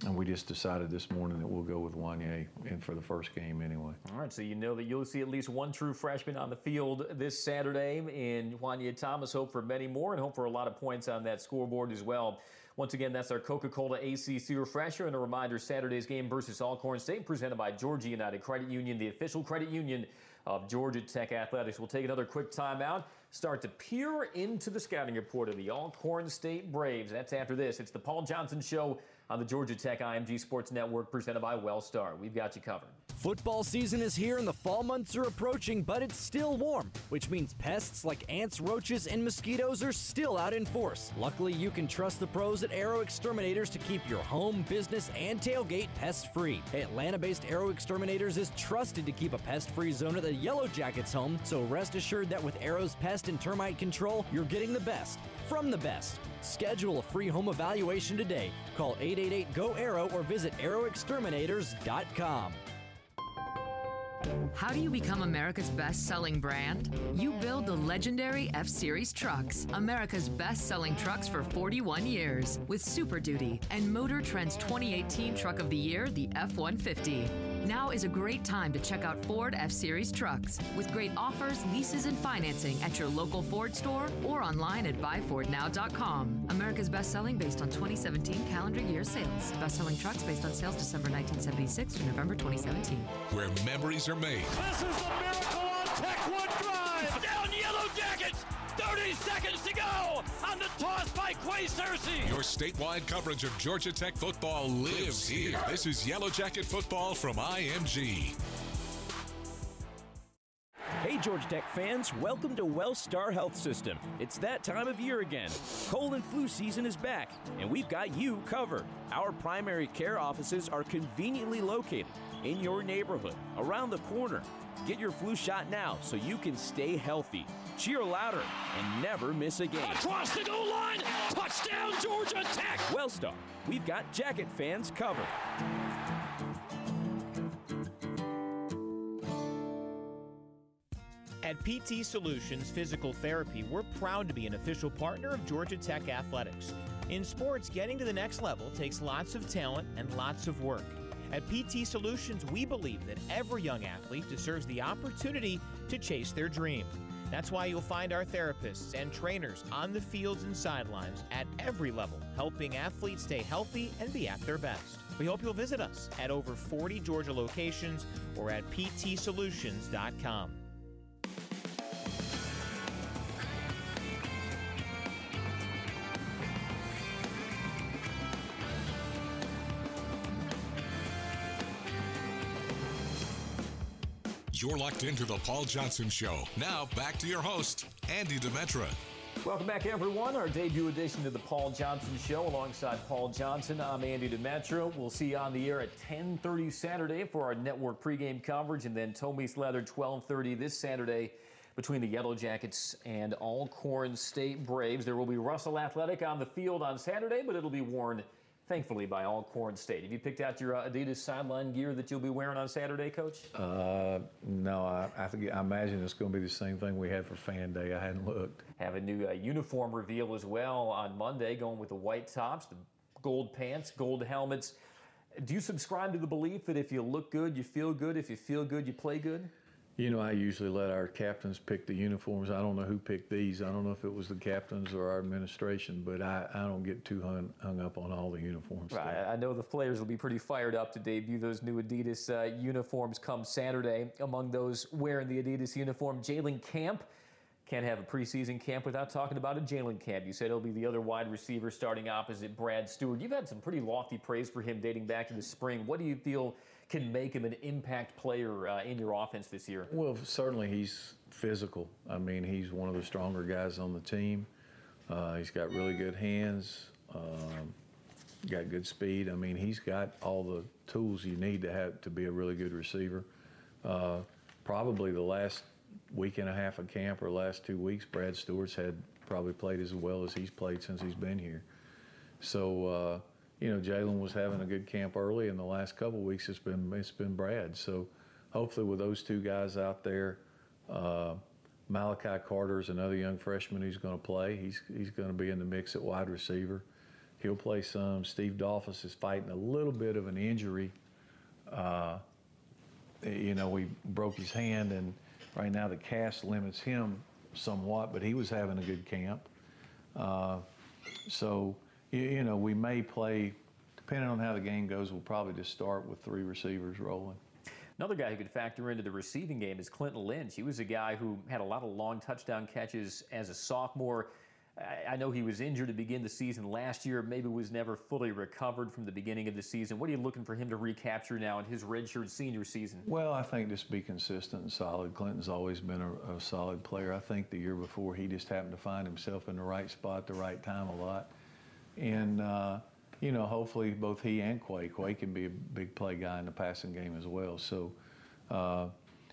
and we just decided this morning that we'll go with Juanyeh in for the first game anyway. All right, so you know that you'll see at least one true freshman on the field this Saturday, and Juanyeh Thomas hope for many more and hope for a lot of points on that scoreboard as well. Once again, that's our Coca-Cola ACC refresher, and a reminder: Saturday's game versus Alcorn State, presented by Georgia United Credit Union, the official credit union of Georgia Tech Athletics. We'll take another quick timeout start to peer into the scouting report of the Alcorn State Braves. That's after this. It's the Paul Johnson Show on the Georgia Tech IMG Sports Network presented by Wellstar. We've got you covered. Football season is here and the fall months are approaching, but it's still warm, which means pests like ants, roaches, and mosquitoes are still out in force. Luckily, you can trust the pros at Arrow Exterminators to keep your home, business, and tailgate pest free. Atlanta based Arrow Exterminators is trusted to keep a pest free zone at the Yellow Jackets home, so rest assured that with Arrow's pest and termite control, you're getting the best from the best. Schedule a free home evaluation today. Call 888 GO ARROW or visit arrowexterminators.com. How do you become America's best selling brand? You build the legendary F Series trucks, America's best selling trucks for 41 years, with Super Duty and Motor Trend's 2018 Truck of the Year, the F 150. Now is a great time to check out Ford F Series trucks with great offers, leases, and financing at your local Ford store or online at buyfordnow.com. America's best selling based on 2017 calendar year sales. Best selling trucks based on sales December 1976 to November 2017. Where memories are made. This is the miracle on Tech One Drive. Down Yellow Jackets. 30 seconds to go on the toss by Quay Searcy. Your statewide coverage of Georgia Tech football lives here. This is Yellow Jacket football from IMG. Hey, Georgia Tech fans, welcome to WellStar Health System. It's that time of year again. Cold and flu season is back, and we've got you covered. Our primary care offices are conveniently located in your neighborhood, around the corner. Get your flu shot now so you can stay healthy. Cheer louder and never miss a game. Across the goal line, touchdown Georgia Tech. WellStar, we've got Jacket fans covered. At PT Solutions Physical Therapy, we're proud to be an official partner of Georgia Tech Athletics. In sports, getting to the next level takes lots of talent and lots of work. At PT Solutions, we believe that every young athlete deserves the opportunity to chase their dream. That's why you'll find our therapists and trainers on the fields and sidelines at every level, helping athletes stay healthy and be at their best. We hope you'll visit us at over 40 Georgia locations or at ptsolutions.com. You're locked into the Paul Johnson Show. Now back to your host, Andy Demetra. Welcome back, everyone. Our debut edition of the Paul Johnson Show, alongside Paul Johnson. I'm Andy Demetra. We'll see you on the air at 10:30 Saturday for our network pregame coverage, and then Tommy Slather 12:30 this Saturday between the Yellow Jackets and Alcorn State Braves. There will be Russell Athletic on the field on Saturday, but it'll be worn thankfully by all Alcorn State. Have you picked out your uh, Adidas sideline gear that you'll be wearing on Saturday, Coach? Uh, no, I, I, think, I imagine it's going to be the same thing we had for Fan Day. I hadn't looked. Have a new uh, uniform reveal as well on Monday, going with the white tops, the gold pants, gold helmets. Do you subscribe to the belief that if you look good, you feel good? If you feel good, you play good? You know, I usually let our captains pick the uniforms. I don't know who picked these. I don't know if it was the captains or our administration, but I, I don't get too hung, hung up on all the uniforms. Right. I know the players will be pretty fired up to debut those new Adidas uh, uniforms come Saturday. Among those wearing the Adidas uniform, Jalen Camp. Can't have a preseason camp without talking about a Jalen Camp. You said he'll be the other wide receiver starting opposite Brad Stewart. You've had some pretty lofty praise for him dating back to the spring. What do you feel can make him an impact player uh, in your offense this year? Well, certainly he's physical. I mean, he's one of the stronger guys on the team. Uh, he's got really good hands, um, got good speed. I mean, he's got all the tools you need to have to be a really good receiver. Uh, probably the last week and a half of camp or last two weeks, Brad Stewart's had probably played as well as he's played since he's been here. So uh, you know, Jalen was having a good camp early, and the last couple weeks it's been it's been Brad. So hopefully, with those two guys out there, uh, Malachi Carter is another young freshman who's going to play. He's he's going to be in the mix at wide receiver. He'll play some. Steve Dolphus is fighting a little bit of an injury. Uh, you know, we broke his hand, and right now the cast limits him somewhat, but he was having a good camp. Uh, so you, you know, we may play, depending on how the game goes, we'll probably just start with three receivers rolling. Another guy who could factor into the receiving game is Clinton Lynch. He was a guy who had a lot of long touchdown catches as a sophomore. I know he was injured to begin the season last year, maybe was never fully recovered from the beginning of the season. What are you looking for him to recapture now in his redshirt senior season? Well, I think just be consistent and solid. Clinton's always been a, a solid player. I think the year before he just happened to find himself in the right spot at the right time a lot. And, uh, you know, hopefully both he and Quay, Quay can be a big play guy in the passing game as well. So, uh,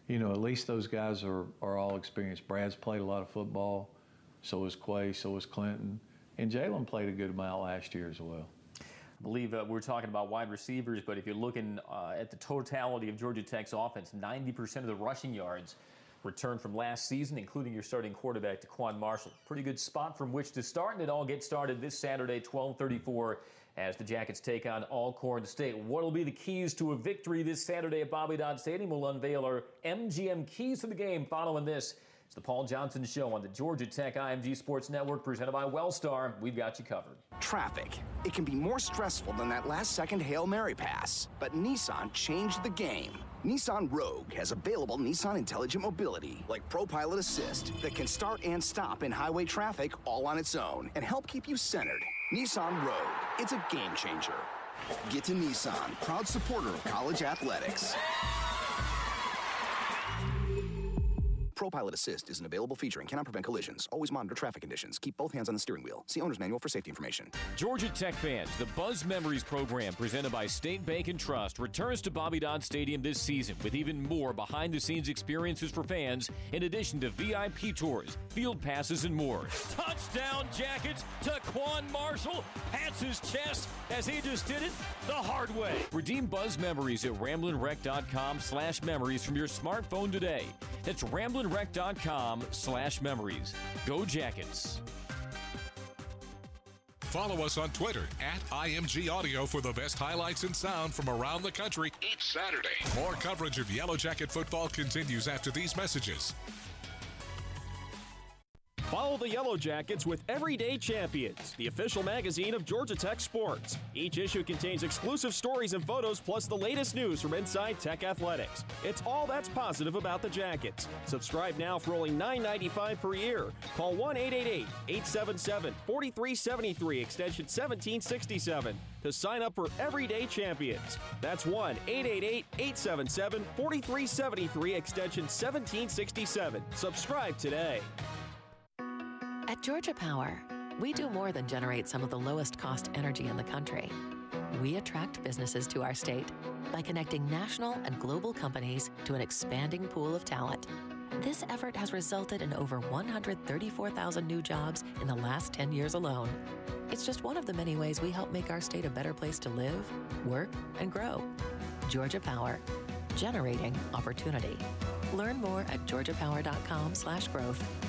you know, at least those guys are, are all experienced. Brad's played a lot of football. So is Quay, so is Clinton. And Jalen played a good amount last year as well. I believe uh, we're talking about wide receivers, but if you're looking uh, at the totality of Georgia Tech's offense, 90% of the rushing yards return from last season, including your starting quarterback, Taquan Marshall. Pretty good spot from which to start, and it all gets started this Saturday, 1234 as the Jackets take on Alcorn State. What will be the keys to a victory this Saturday at Bobby Dodd Stadium? We'll unveil our MGM keys to the game following this. It's the Paul Johnson Show on the Georgia Tech IMG Sports Network, presented by Wellstar. We've got you covered. Traffic. It can be more stressful than that last second Hail Mary pass, but Nissan changed the game. Nissan Rogue has available Nissan Intelligent Mobility, like ProPilot Assist, that can start and stop in highway traffic all on its own and help keep you centered. Nissan Rogue, it's a game changer. Get to Nissan, proud supporter of college athletics. ProPilot Assist is an available feature and cannot prevent collisions. Always monitor traffic conditions. Keep both hands on the steering wheel. See owner's manual for safety information. Georgia Tech fans, the Buzz Memories program presented by State Bank and Trust returns to Bobby Dodd Stadium this season with even more behind the scenes experiences for fans, in addition to VIP tours, field passes, and more. Touchdown Jackets Taquan Marshall. Pats his chest as he just did it the hard way. Redeem Buzz Memories at ramblinwreck.com slash memories from your smartphone today. That's ramblinwreck.com slash memories. Go Jackets. Follow us on Twitter at IMG Audio for the best highlights and sound from around the country each Saturday. More coverage of Yellow Jacket football continues after these messages. Follow the Yellow Jackets with Everyday Champions, the official magazine of Georgia Tech sports. Each issue contains exclusive stories and photos, plus the latest news from inside Tech athletics. It's all that's positive about the Jackets. Subscribe now for only $9.95 per year. Call 1 888 877 4373, extension 1767, to sign up for Everyday Champions. That's 1 888 877 4373, extension 1767. Subscribe today. At Georgia Power, we do more than generate some of the lowest cost energy in the country. We attract businesses to our state by connecting national and global companies to an expanding pool of talent. This effort has resulted in over 134,000 new jobs in the last 10 years alone. It's just one of the many ways we help make our state a better place to live, work, and grow. Georgia Power, generating opportunity. Learn more at georgiapower.com/growth.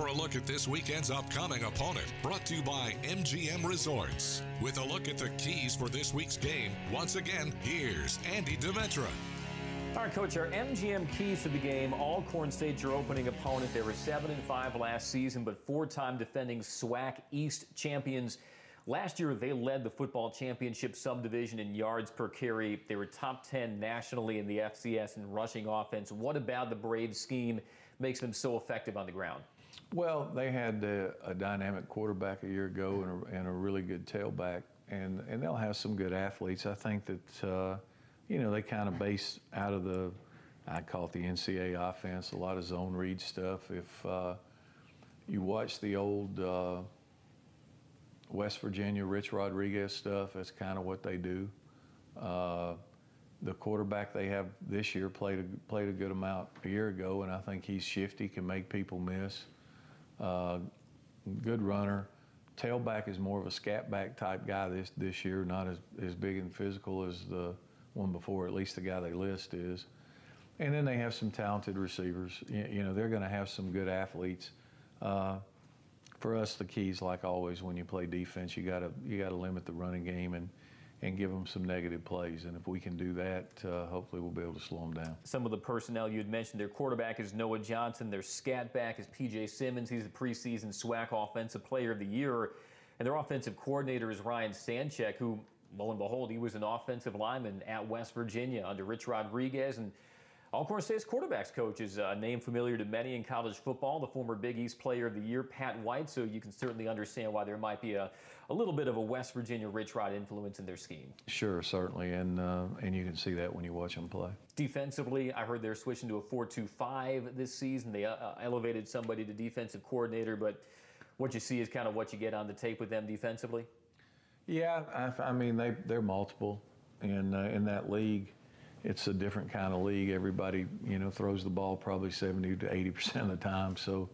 for a look at this weekend's upcoming opponent, brought to you by MGM Resorts. With a look at the keys for this week's game, once again, here's Andy Demetra. All right, Coach, our MGM keys to the game. Alcorn State, your opening opponent. They were 7 and 5 last season, but four time defending SWAC East champions. Last year, they led the football championship subdivision in yards per carry. They were top 10 nationally in the FCS in rushing offense. What about the Braves scheme makes them so effective on the ground? Well, they had a, a dynamic quarterback a year ago and a, and a, really good tailback, and, and they'll have some good athletes. I think that, uh, you know, they kind of base out of the, I call it the NCAA offense, a lot of zone read stuff. If uh, you watch the old uh, West Virginia Rich Rodriguez stuff, that's kind of what they do. Uh, the quarterback they have this year played a, played a good amount a year ago, and I think he's shifty, can make people miss. Uh, good runner. Tailback is more of a scat back type guy this this year, not as, as big and physical as the one before, at least the guy they list is. And then they have some talented receivers. You, you know, they're going to have some good athletes. Uh, for us, the keys, like always, when you play defense, you got to you got to limit the running game and and give them some negative plays. And if we can do that, uh, hopefully we'll be able to slow them down. Some of the personnel you had mentioned, their quarterback is Noah Johnson. Their scat back is P.J. Simmons. He's the preseason SWAC Offensive Player of the Year. And their offensive coordinator is Ryan Stanchek, who, lo and behold, he was an offensive lineman at West Virginia under Rich Rodriguez. And Alcorn State's quarterbacks coach is a name familiar to many in college football, the former Big East Player of the Year, Pat White. So you can certainly understand why there might be a, a little bit of a West Virginia Rich Rod influence in their scheme. Sure, certainly, and uh, and you can see that when you watch them play. Defensively, I heard they're switching to a 4-2-5 this season. They uh, elevated somebody to defensive coordinator, but what you see is kind of what you get on the tape with them defensively. Yeah, I, I mean they they're multiple in uh, in that league it's a different kind of league. Everybody, you know, throws the ball probably 70 to 80 percent of the time. So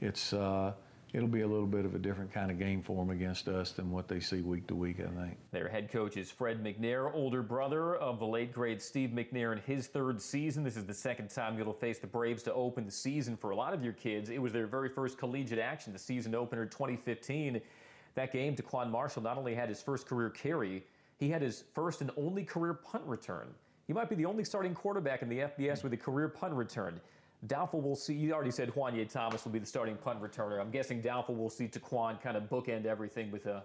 it's uh, it'll be a little bit of a different kind of game for them against us than what they see week to week, I think. Their head coach is Fred McNair, older brother of the late great Steve McNair in his third season. This is the second time you'll face the Braves to open the season for a lot of your kids. It was their very first collegiate action, the season opener 2015. That game, Taquan Marshall not only had his first career carry, he had his first and only career punt return. He might be the only starting quarterback in the FBS with a career punt return. Doubtful we'll see. You already said Juanyeh Thomas will be the starting punt returner. I'm guessing doubtful we'll see Taquan kind of bookend everything with a,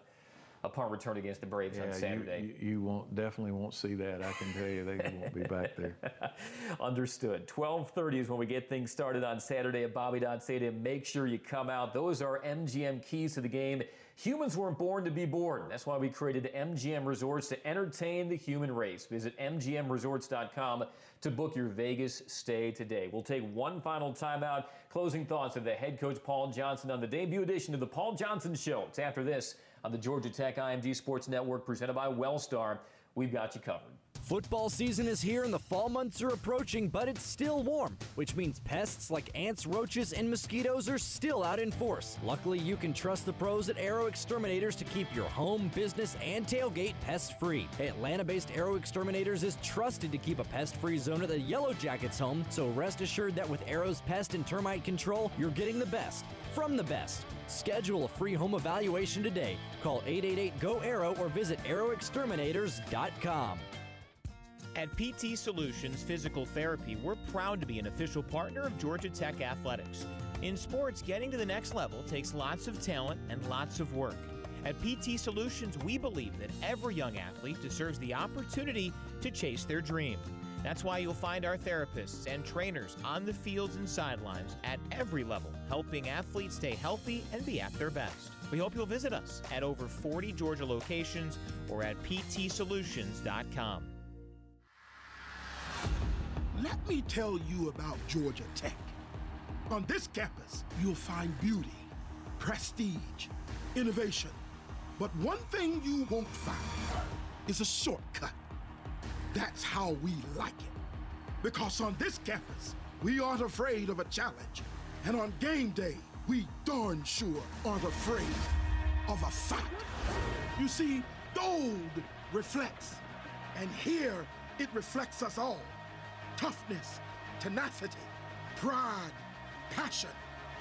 a punt return against the Braves yeah, on Saturday. You, you, won't definitely won't see that. I can tell you they won't be back there. Understood. 12:30 is when we get things started on Saturday at Bobby Dodd Stadium. Make sure you come out. Those are MGM keys to the game. Humans weren't born to be bored. That's why we created MGM Resorts to entertain the human race. Visit MGMResorts.com to book your Vegas stay today. We'll take one final timeout. Closing thoughts of the head coach Paul Johnson on the debut edition of the Paul Johnson Show. It's after this on the Georgia Tech IMG Sports Network presented by Wellstar. We've got you covered. Football season is here and the fall months are approaching, but it's still warm, which means pests like ants, roaches, and mosquitoes are still out in force. Luckily, you can trust the pros at Arrow Exterminators to keep your home, business, and tailgate pest free. Atlanta based Arrow Exterminators is trusted to keep a pest free zone at the Yellow Jackets home, so rest assured that with Arrow's pest and termite control, you're getting the best from the best. Schedule a free home evaluation today. Call 888 GO ARROW or visit arrowexterminators.com. At PT Solutions Physical Therapy, we're proud to be an official partner of Georgia Tech Athletics. In sports, getting to the next level takes lots of talent and lots of work. At PT Solutions, we believe that every young athlete deserves the opportunity to chase their dream. That's why you'll find our therapists and trainers on the fields and sidelines at every level, helping athletes stay healthy and be at their best. We hope you'll visit us at over 40 Georgia locations or at ptsolutions.com. Let me tell you about Georgia Tech. On this campus, you'll find beauty, prestige, innovation. But one thing you won't find is a shortcut. That's how we like it. Because on this campus, we aren't afraid of a challenge. And on game day, we darn sure aren't afraid of a fight. You see, gold reflects. And here, it reflects us all toughness, tenacity, pride, passion.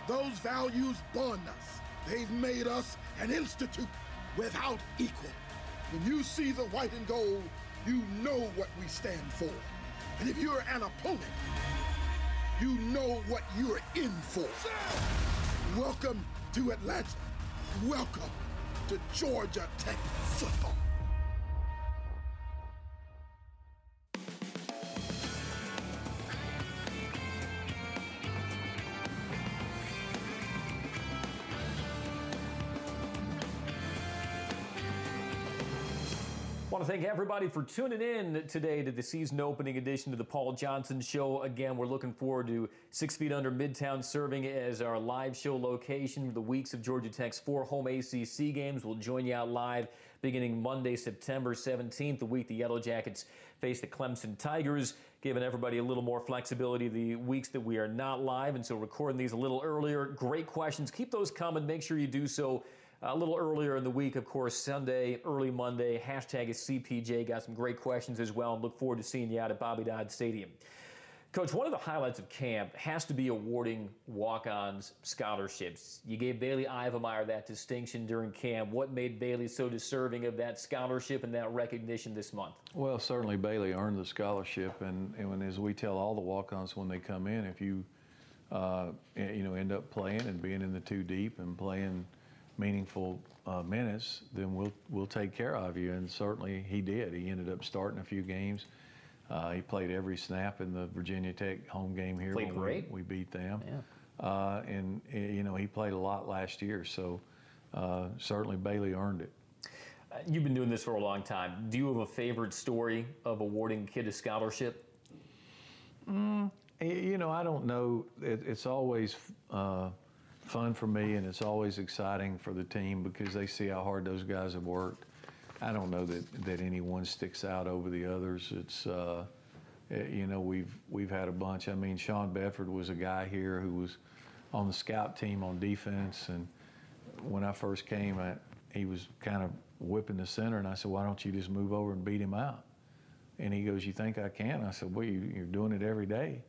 Those values bond us. They've made us an institute without equal. When you see the white and gold, you know what we stand for. And if you're an opponent, you know what you're in for. Welcome to Atlanta. Welcome to Georgia Tech football. To thank everybody for tuning in today to the season opening edition of the Paul Johnson Show. Again, we're looking forward to Six Feet Under Midtown serving as our live show location for the weeks of Georgia Tech's four home ACC games. We'll join you out live beginning Monday, September 17th, the week the Yellow Jackets face the Clemson Tigers, giving everybody a little more flexibility the weeks that we are not live. And so recording these a little earlier. Great questions. Keep those coming. Make sure you do so a little earlier in the week, of course, Sunday, early Monday. Hashtag is CPJ. Got some great questions as well, and look forward to seeing you out at Bobby Dodd Stadium. Coach, one of the highlights of camp has to be awarding walk-ons scholarships. You gave Bailey Ivemeyer that distinction during camp. What made Bailey so deserving of that scholarship and that recognition this month? Well, certainly Bailey earned the scholarship, and, and when, as we tell all the walk-ons when they come in, if you uh, you know end up playing and being in the two deep and playing – meaningful uh, minutes, then we'll we'll take care of you. And certainly he did. He ended up starting a few games. Uh, he played every snap in the Virginia Tech home game here. Played great. We, we, beat them. Yeah. Uh, and eh, you know he played a lot last year, so uh, certainly Bailey earned it. Uh, you've been doing this for a long time. Do you have a favorite story of awarding a kid a scholarship? Mm, eh, you know, I don't know. It, it's always uh, fun for me, and it's always exciting for the team because they see how hard those guys have worked. I don't know that, that anyone sticks out over the others. It's uh, eh, you know we've we've had a bunch. I mean, Sean Bedford was a guy here who was on the scout team on defense, and when I first came, I, he was kind of whipping the center, and I said, "Why don't you just move over and beat him out?" And he goes, "You think I can?" I said, "Well, you, you're doing it every day,"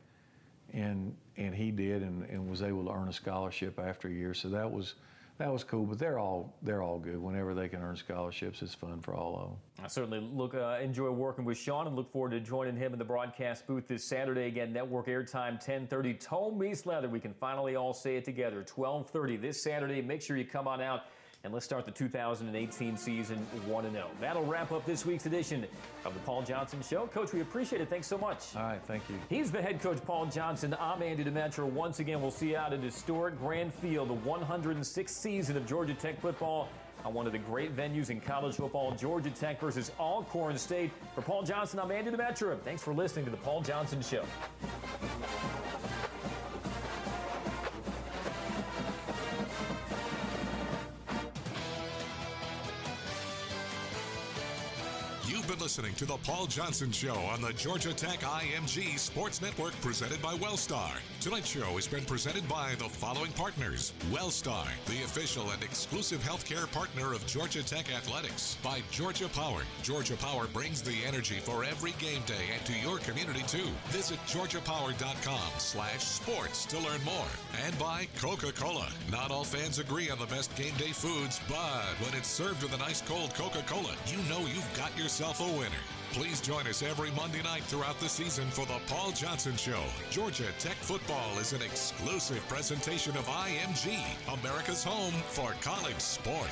and and he did, and, and was able to earn a scholarship after a year. So that was that was cool. But they're all they're all good. Whenever they can earn scholarships, it's fun for all of them. I certainly look uh, enjoy working with Sean and look forward to joining him in the broadcast booth this Saturday. Again, network airtime 10:30. Tome Meets Leather. We can finally all say it together. 12:30 this Saturday. Make sure you come on out. And let's start the 2018 season 1 0. That'll wrap up this week's edition of the Paul Johnson Show. Coach, we appreciate it. Thanks so much. All right, thank you. He's the head coach, Paul Johnson. I'm Andy Demetra. Once again, we'll see you out at historic Grant Field, the 106th season of Georgia Tech football on one of the great venues in college football, Georgia Tech versus Alcorn State. For Paul Johnson, I'm Andy Demetra. Thanks for listening to the Paul Johnson Show. Been listening to The Paul Johnson Show on the Georgia Tech IMG Sports Network presented by Wellstar. Tonight's show has been presented by the following partners Wellstar, the official and exclusive healthcare partner of Georgia Tech Athletics. By Georgia Power. Georgia Power brings the energy for every game day and to your community too. Visit georgiapower.com slash sports to learn more. And by Coca-Cola. Not all fans agree on the best game day foods, but when it's served with an ice cold Coca-Cola, you know you've got yourself a winner. Please join us every Monday night throughout the season for the Paul Johnson Show. Georgia Tech football is an exclusive presentation of IMG, America's home for college sports.